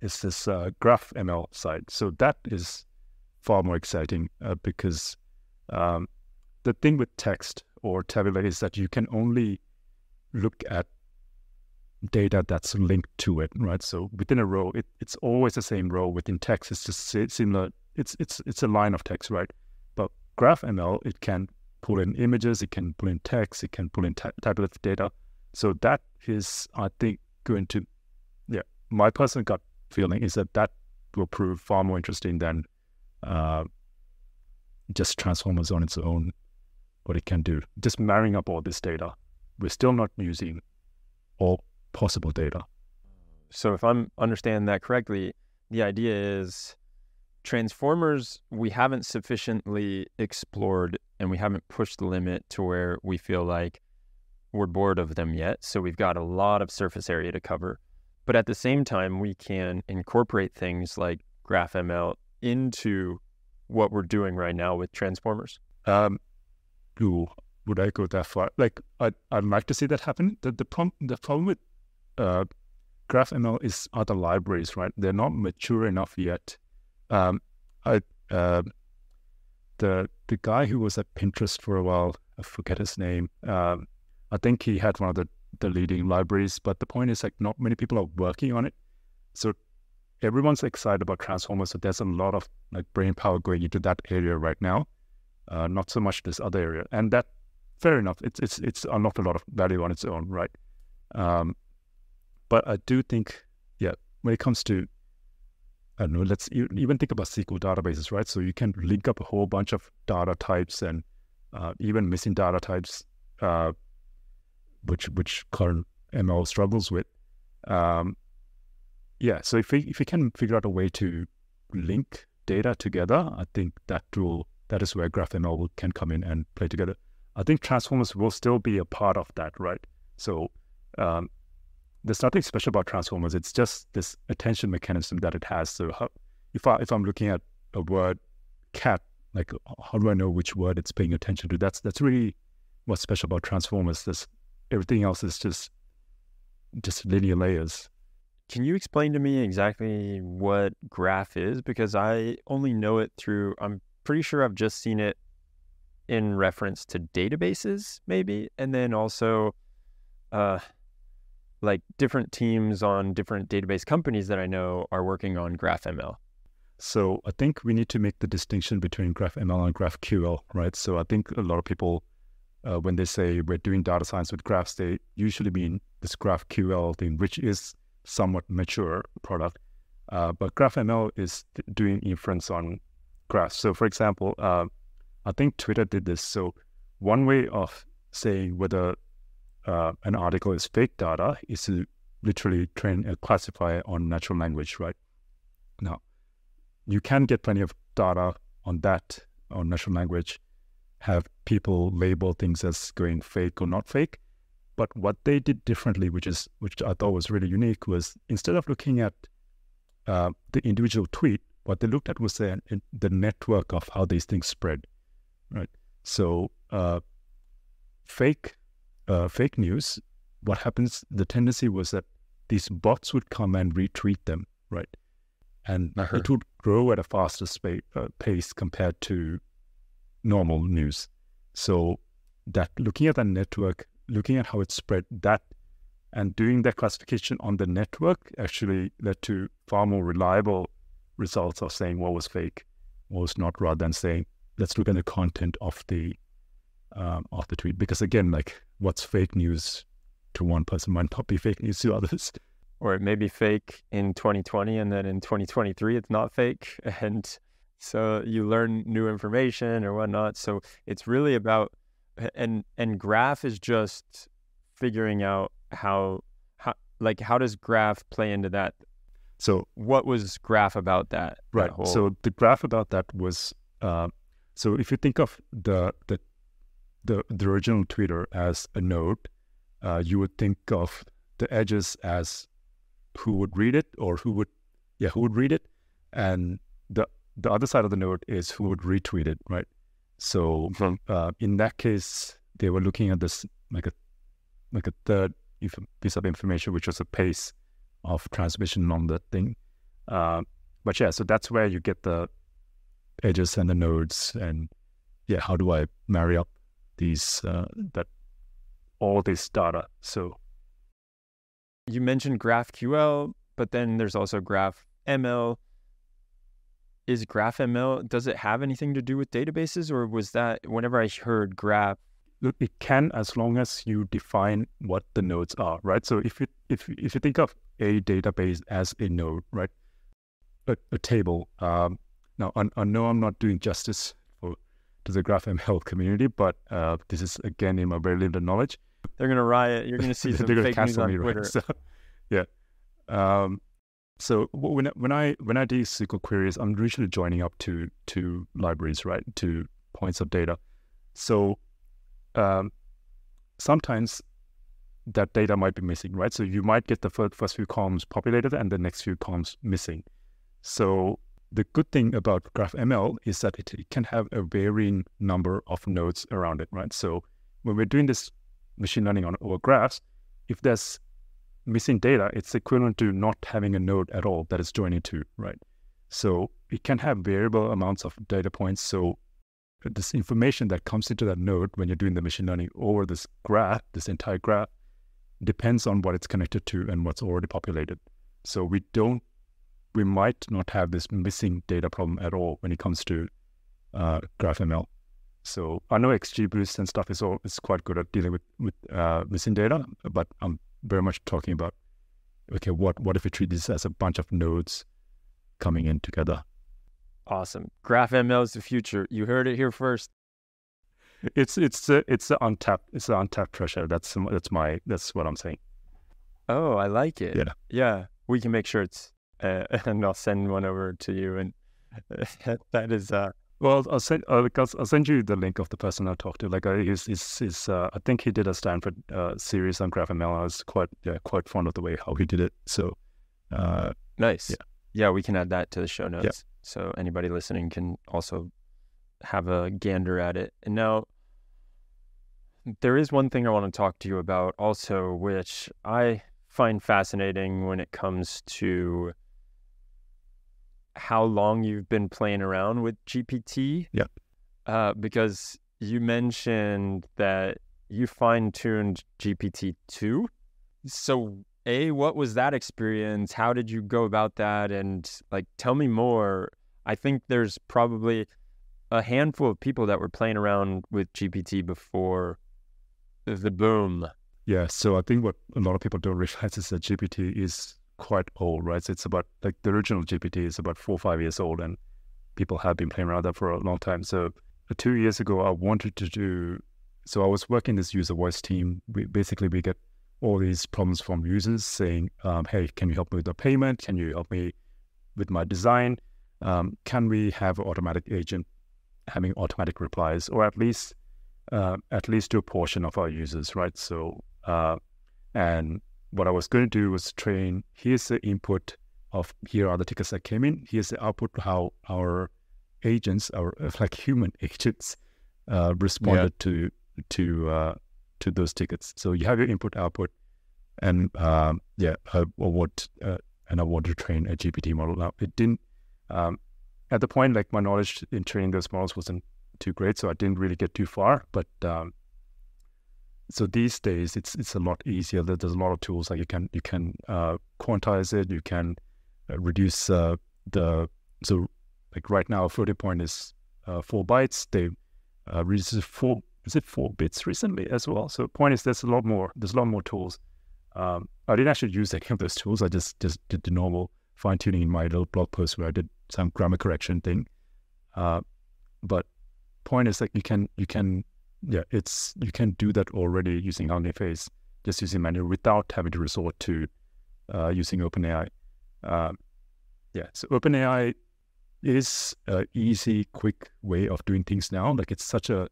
is this uh, Graph ML side. So that is far more exciting uh, because um, the thing with text or tabular is that you can only look at data that's linked to it, right? So within a row, it, it's always the same row. Within text, it's just similar. It's it's it's a line of text, right? But Graph ML, it can pull in images, it can pull in text, it can pull in ta- tabular data. So that is, I think, going to, yeah, my personal gut feeling is that that will prove far more interesting than uh, just transformers on its own, what it can do. Just marrying up all this data. We're still not using all possible data. So if I'm understanding that correctly, the idea is transformers we haven't sufficiently explored and we haven't pushed the limit to where we feel like we're bored of them yet. So we've got a lot of surface area to cover. But at the same time, we can incorporate things like GraphML into what we're doing right now with transformers. Um, ooh, would I go that far? Like, I'd, I'd like to see that happen. The, the, problem, the problem with uh, GraphML is other libraries, right? They're not mature enough yet. Um, I, uh, the the guy who was at Pinterest for a while, I forget his name. Um, I think he had one of the, the leading libraries, but the point is like not many people are working on it. So everyone's excited about transformers. So there's a lot of like brain power going into that area right now. Uh, not so much this other area, and that fair enough. It's it's it's unlocked a lot of value on its own, right? Um, but I do think, yeah, when it comes to I don't know, let's even think about SQL databases, right? So you can link up a whole bunch of data types and uh, even missing data types uh, which which current ML struggles with. Um, yeah, so if we if we can figure out a way to link data together, I think that will that is where GraphML can come in and play together. I think transformers will still be a part of that, right? So um, there's nothing special about transformers. It's just this attention mechanism that it has. So how, if I if I'm looking at a word cat, like how do I know which word it's paying attention to? That's that's really what's special about transformers. This everything else is just just linear layers. Can you explain to me exactly what graph is? Because I only know it through, I'm pretty sure I've just seen it in reference to databases, maybe. And then also, uh, like different teams on different database companies that I know are working on GraphML. So I think we need to make the distinction between GraphML and GraphQL, right? So I think a lot of people uh, when they say we're doing data science with graphs, they usually mean this GraphQL thing, which is somewhat mature product. Uh, but GraphML is doing inference on graphs. So, for example, uh, I think Twitter did this. So, one way of saying whether uh, an article is fake data is to literally train a classifier on natural language, right? Now, you can get plenty of data on that on natural language have people label things as going fake or not fake. But what they did differently, which is which I thought was really unique, was instead of looking at uh, the individual tweet, what they looked at was the, the network of how these things spread, right? So uh, fake uh, fake news, what happens? The tendency was that these bots would come and retweet them, right? And uh-huh. it would grow at a faster uh, pace compared to normal news. So that looking at the network, looking at how it spread, that and doing that classification on the network actually led to far more reliable results of saying what was fake, what was not, rather than saying let's look at the content of the um, of the tweet. Because again, like what's fake news to one person might not be fake news to others. Or it may be fake in 2020, and then in 2023 it's not fake, and so you learn new information or whatnot. So it's really about and and graph is just figuring out how how like how does graph play into that. So what was graph about that? Right. That whole... So the graph about that was uh, so if you think of the the the the original Twitter as a node, uh, you would think of the edges as who would read it or who would yeah who would read it, and the the other side of the node is who would retweet it, right? So uh, in that case, they were looking at this like a like a third piece of information, which was a pace of transmission on the thing. Uh, but yeah, so that's where you get the edges and the nodes, and yeah, how do I marry up these uh, that all this data? So you mentioned GraphQL, but then there's also GraphML. Is GraphML does it have anything to do with databases, or was that whenever I heard Graph Look, it can as long as you define what the nodes are, right? So if you if if you think of a database as a node, right, a, a table. Um, now, I, I, know I'm not doing justice to the GraphML community, but uh, this is again in my very limited knowledge. They're gonna riot. You're gonna see some They're fake news on me, Twitter. right? So, yeah. Um, so when when I when I do SQL queries, I'm usually joining up to to libraries, right, to points of data. So um, sometimes that data might be missing, right? So you might get the first, first few columns populated and the next few columns missing. So the good thing about GraphML is that it, it, can have a varying number of nodes around it, right? So when we're doing this machine learning on over graphs, if there's missing data, it's equivalent to not having a node at all that is joining to, right? So it can have variable amounts of data points. So this information that comes into that node when you're doing the machine learning over this graph, this entire graph, depends on what it's connected to and what's already populated. So we don't, we might not have this missing data problem at all when it comes to uh, GraphML. So I know XGBoost and stuff is all is quite good at dealing with with uh, missing data, but I'm very much talking about okay, what what if we treat this as a bunch of nodes coming in together? Awesome. GraphML is the future. You heard it here first. It's it's a, it's an untapped it's an untapped treasure. That's that's my that's what I'm saying. Oh, I like it. Yeah, yeah. We can make sure it's uh, and I'll send one over to you. And that is uh. Well, I'll send uh, I'll send you the link of the person I talked to. Like, uh, he's, he's, he's uh, I think he did a Stanford uh, series on GraphML. I was quite yeah, quite fond of the way how he did it. So, uh, nice. Yeah, yeah, we can add that to the show notes. Yeah. So anybody listening can also have a gander at it. And now, there is one thing I want to talk to you about also, which I find fascinating when it comes to how long you've been playing around with GPT. Yeah. Uh, because you mentioned that you fine tuned GPT 2. So, A, what was that experience? How did you go about that? And like, tell me more. I think there's probably a handful of people that were playing around with GPT before the boom. Yeah, so I think what a lot of people don't realize is that GPT is quite old, right? So it's about like the original GPT is about four or five years old, and people have been playing around that for a long time. So uh, two years ago, I wanted to do. So I was working this user voice team. We basically we get all these problems from users saying, um, "Hey, can you help me with the payment? Can you help me with my design? Um, can we have an automatic agent having automatic replies, or at least uh, at least to a portion of our users, right? So, uh, and what I was going to do was train. Here's the input of here are the tickets that came in. Here's the output how our agents, our like human agents, uh, responded yeah. to to uh, to those tickets. So you have your input output, and um, yeah, I, what uh, and I want to train a GPT model. Now it didn't. Um, at the point, like my knowledge in training those models wasn't too great, so I didn't really get too far. But um, so these days, it's it's a lot easier. There's a lot of tools like you can you can uh, quantize it, you can uh, reduce uh, the so like right now, floating point is uh, four bytes. They uh, reduced four is it four bits recently as well. So the point is there's a lot more there's a lot more tools. Um, I didn't actually use any of those tools. I just just did the normal fine tuning in my little blog post where I did some grammar correction thing. Uh, but point is that you can you can yeah it's you can do that already using Hugging Face just using manual without having to resort to uh, using OpenAI. Uh, yeah, so OpenAI is a easy, quick way of doing things now. Like it's such a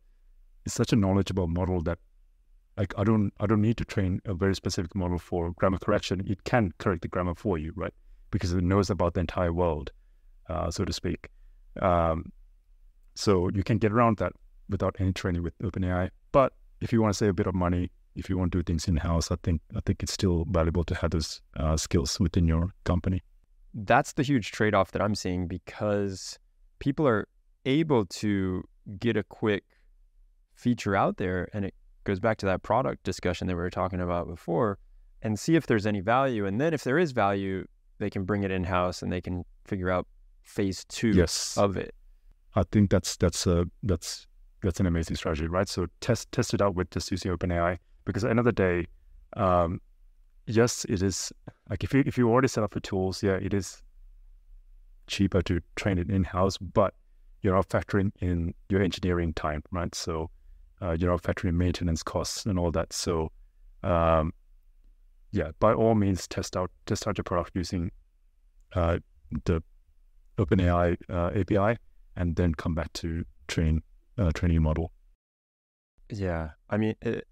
it's such a knowledgeable model that like I don't I don't need to train a very specific model for grammar correction. It can correct the grammar for you, right? Because it knows about the entire world, uh, so to speak. Um, so you can get around that without any training with OpenAI. But if you want to save a bit of money, if you want to do things in house, I think I think it's still valuable to have those uh, skills within your company. That's the huge trade off that I'm seeing because people are able to get a quick feature out there, and it goes back to that product discussion that we were talking about before, and see if there's any value. And then if there is value, they can bring it in house and they can figure out phase two yes. of it. I think that's that's a that's that's an amazing strategy, right? So test test it out with just using OpenAI because at the end of the day, um, yes, it is like if you if you already set up the tools, yeah, it is cheaper to train it in house, but you're not factoring in your engineering time, right? So uh, you're not factoring maintenance costs and all that. So um, yeah, by all means, test out test out your product using uh, the OpenAI uh, API, and then come back to train uh, training model. Yeah, I mean, it,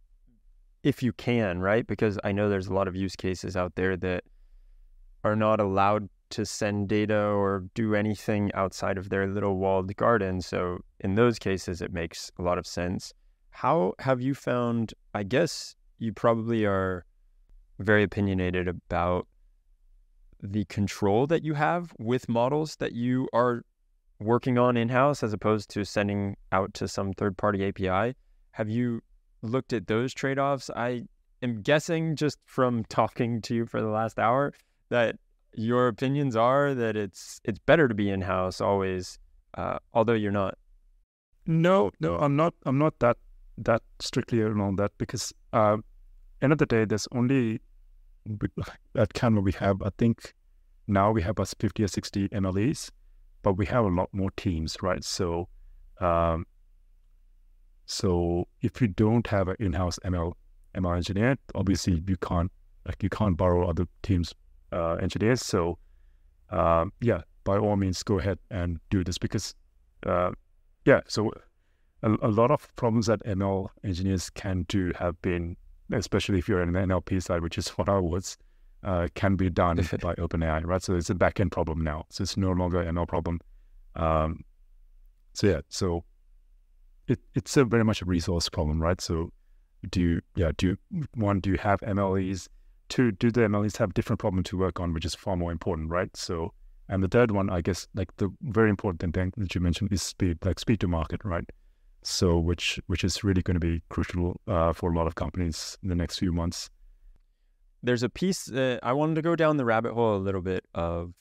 if you can, right? Because I know there's a lot of use cases out there that are not allowed to send data or do anything outside of their little walled garden. So in those cases, it makes a lot of sense. How have you found? I guess you probably are very opinionated about the control that you have with models that you are working on in house as opposed to sending out to some third party API. Have you looked at those trade offs? I am guessing just from talking to you for the last hour that your opinions are that it's it's better to be in house always, uh, although you're not. No, no, I'm not. I'm not that that strictly around that because uh, end of the day, there's only at Canva we have I think now we have us 50 or 60 MLEs, but we have a lot more teams, right? So, um, so if you don't have an in-house ML ML engineer, obviously you can't like you can't borrow other teams uh, engineers. So, um, yeah, by all means, go ahead and do this because, uh, yeah, so a, a, lot of problems that ML engineers can do have been, especially if you're in the NLP side, which is what I was, uh, can be done by OpenAI, right? So it's a backend problem now. So it's no longer an ML problem. Um, so yeah, so it, it's a very much a resource problem, right? So do you, yeah, do you, one, do you have MLEs? Two, do the MLEs have different problem to work on, which is far more important, right? So, and the third one, I guess, like the very important thing that you mentioned is speed, like speed to market, right? So, which which is really going to be crucial uh, for a lot of companies in the next few months there's a piece that I wanted to go down the rabbit hole a little bit of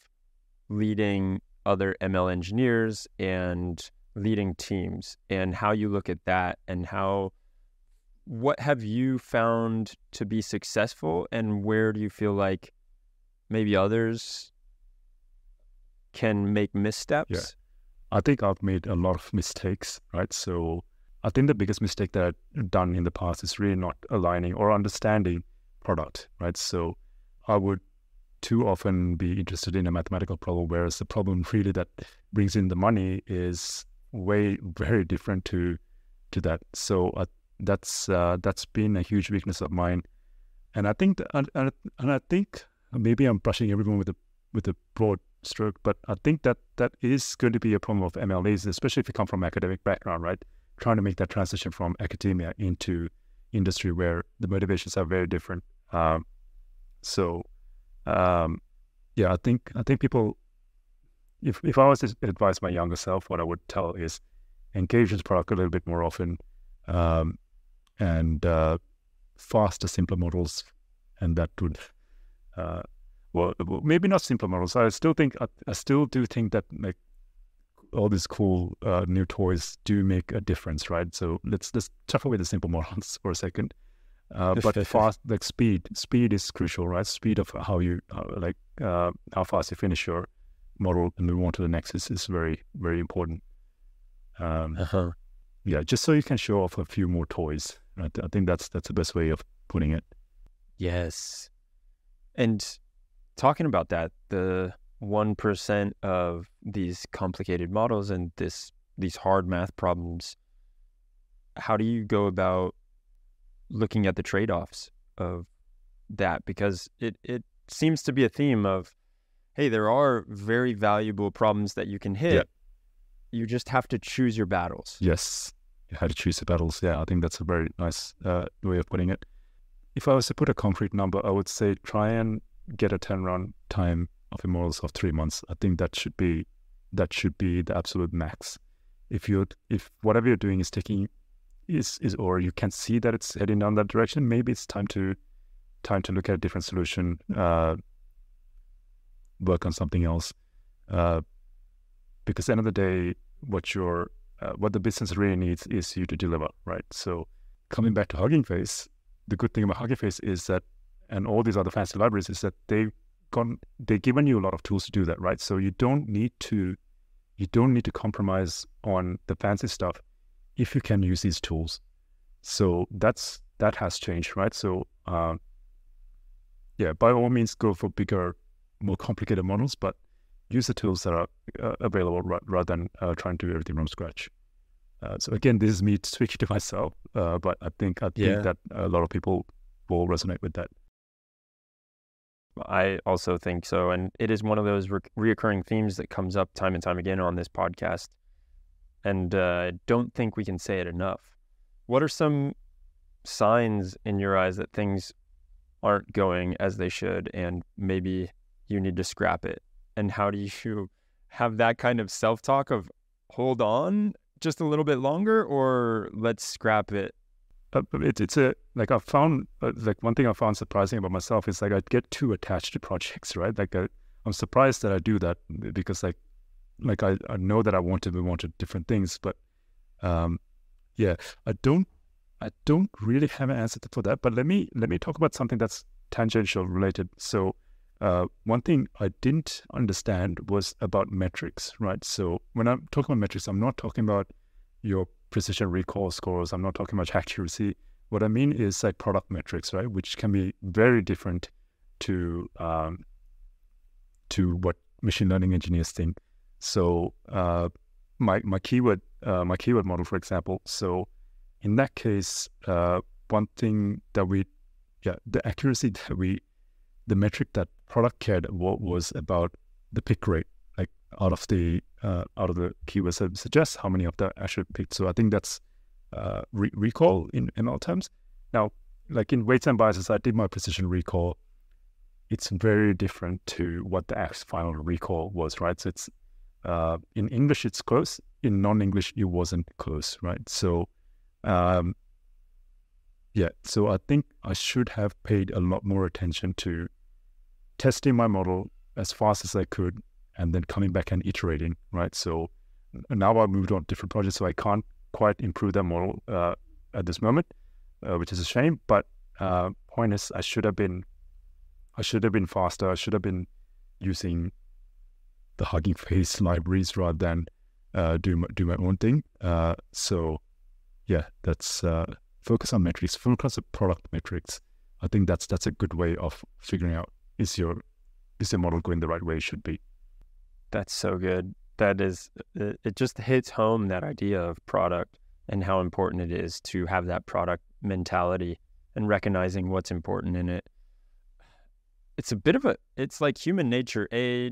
leading other ML engineers and leading teams and how you look at that and how what have you found to be successful and where do you feel like maybe others can make missteps? Yeah. I think I've made a lot of mistakes, right? So I think the biggest mistake that I've done in the past is really not aligning or understanding product, right? So I would too often be interested in a mathematical problem, whereas the problem really that brings in the money is way very different to to that. So uh, that's uh, that's been a huge weakness of mine, and I think and, and, I think maybe I'm brushing everyone with a with a broad stroke, but I think that that is going to be a problem of MLEs, especially if you come from academic background, right? Trying to make that transition from academia into industry where the motivations are very different. Um, so, um, yeah, I think I think people, if if I was to advise my younger self, what I would tell is engage with product a little bit more often, um, and uh, faster, simpler models, and that would, uh, well, maybe not simpler models. I still think I, I still do think that like all these cool uh, new toys do make a difference, right? So let's let's chuck away the simple models for a second. Uh, but fast, like speed, speed is crucial, right? Speed of how you, uh, like, uh, how fast you finish your model and move on to the next is, is very, very important. Um, uh-huh. Yeah, just so you can show off a few more toys. Right? I think that's that's the best way of putting it. Yes, and talking about that, the one percent of these complicated models and this these hard math problems how do you go about looking at the trade-offs of that because it it seems to be a theme of hey there are very valuable problems that you can hit Yeah. you just have to choose your battles Yes, you had to choose the battles. Yeah, I think that's a very nice uh, way of putting it. If I was to put a concrete number, I would say try and get a turnaround time of immortals of three months. I think that should be that should be the absolute max. If you if whatever you're doing is taking is is or you can see that it's heading down that direction, maybe it's time to time to look at a different solution, uh, work on something else. Uh, because at the end of the day, what your uh, what the business really needs is you to deliver, right? So coming back to Hugging Face, the good thing about Hugging Face is that, and all these other fancy libraries is that they've gone, they've given you a lot of tools to do that, right? So you don't need to, you don't need to compromise on the fancy stuff if you can use these tools. So that's that has changed, right? So uh, yeah, by all means, go for bigger, more complicated models, but use the tools that are uh, available ra- rather than uh, trying to do everything from scratch. Uh, so again, this is me speaking to myself, uh, but I think I think Yeah. that a lot of people will resonate with that. I also think so. And it is one of those re- reoccurring themes that comes up time and time again on this podcast. And uh, don't think we can say it enough. What are some signs in your eyes that things aren't going as they should and maybe you need to scrap it? And how do you have that kind of self talk of hold on just a little bit longer or let's scrap it? Uh, it, it's a like I found uh, like one thing I found surprising about myself is like I get too attached to projects, right? Like I, I'm surprised that I do that because like like I, I know that I want to move on to different things, but um, yeah, I don't I don't really have an answer for that. But let me let me talk about something that's tangential related. So uh, one thing I didn't understand was about metrics, right? So when I'm talking about metrics, I'm not talking about your precision recall scores. I'm not talking about accuracy. What I mean is like product metrics, right? Which can be very different to um, to what machine learning engineers think. So uh, my my keyword uh, my keyword model, for example. So in that case, uh, one thing that we yeah the accuracy that we the metric that product cared wa- was about the pick rate, like out of the uh, out of the keywords that suggest how many of that actually picked. So I think that's uh, re- recall in ML terms. Now, like in weights and biases, I did my precision recall. It's very different to what the actual final recall was, right? So it's uh, in English it's close. In non-English, it wasn't close, right? So, um, yeah. So I think I should have paid a lot more attention to testing my model as fast as I could, and then coming back and iterating, right? So now I moved on to different projects, so I can't quite improve that model uh, at this moment, uh, which is a shame. But uh, point is, I should have been, I should have been faster. I should have been using the Hugging Face libraries rather than uh, do my, do my own thing. Uh, so yeah, that's uh, focus on metrics, focus on product metrics. I think that's that's a good way of figuring out is your is your model going the right way it should be. That's so good. That is, it, it just hits home that idea of product and how important it is to have that product mentality and recognizing what's important in it. It's a bit of a, it's like human nature, A,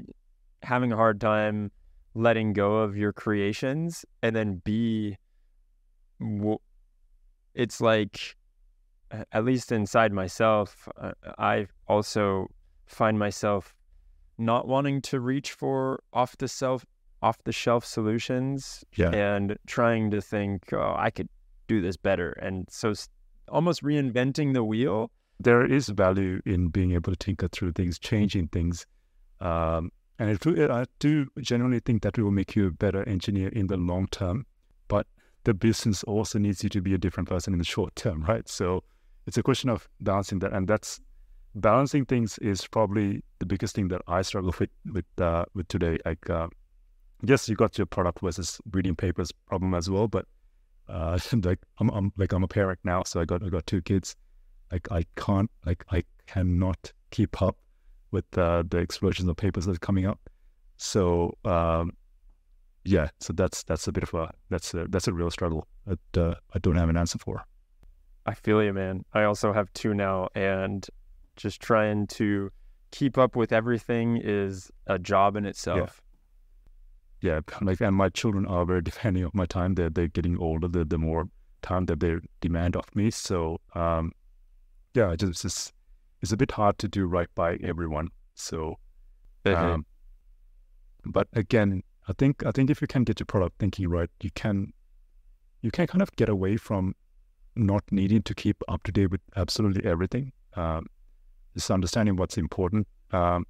having a hard time letting go of your creations, and then B, it's like, at least inside myself, uh, I also find myself not wanting to reach for off the self off the shelf solutions Yeah. and trying to think oh i could do this better and so almost reinventing the wheel there is value in being able to tinker through things, changing things. Um, and it, do- I do genuinely think that it will make you a better engineer in the long term. But the business also needs you to be a different person in the short term, right? So it's a question of balancing that. And that's balancing things is probably the biggest thing that I struggle with with, uh, with today. Like, uh, yes, you got your product versus reading papers problem as well, but uh, like I'm, I'm like I'm a parent now, so I got I got two kids like I can't like I cannot keep up with uh, the explosions of papers that are coming up. So um, yeah, so that's that's a bit of a that's a that's a real struggle that uh, I don't have an answer for. I feel you, man. I also have two now, and just trying to keep up with everything is a job in itself. Yeah, yeah like and my children are very depending on my time. They're they're getting older. The the more time that they demand of me. So um, yeah, just just, it's a bit hard to do right by everyone. So, um, but again, I think I think if you can get your product thinking right, you can you can kind of get away from not needing to keep up to date with absolutely everything. Um, just understanding what's important. Um,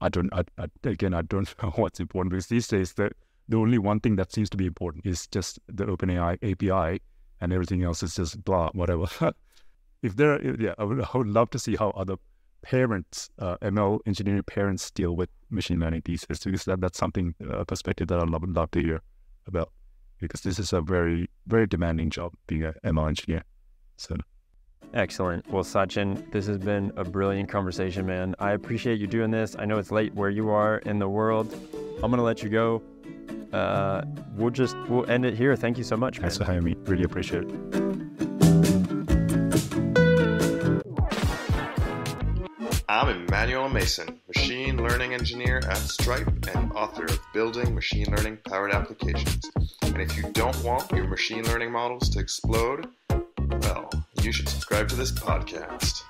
I don't. I, I, again, I don't know what's important because these days the the only one thing that seems to be important is just the OpenAI API, and everything else is just blah whatever. if there, yeah, I would, I would love to see how other parents, uh, ML engineering parents, deal with machine learning these days because that, that's something a perspective that I'd love, love to hear about because this is a very very demanding job being an ML engineer. So. Excellent. Well, Sachin, this has been a brilliant conversation, man. I appreciate you doing this. I know it's late where you are in the world. I'm gonna let you go. Uh, we'll just we'll end it here. Thank you so much. Man. Thanks for having me. Really appreciate it. I'm Emmanuel Ameisen, machine learning engineer at Stripe and author of Building Machine Learning Powered Applications. And if you don't want your machine learning models to explode, well, you should subscribe to this podcast.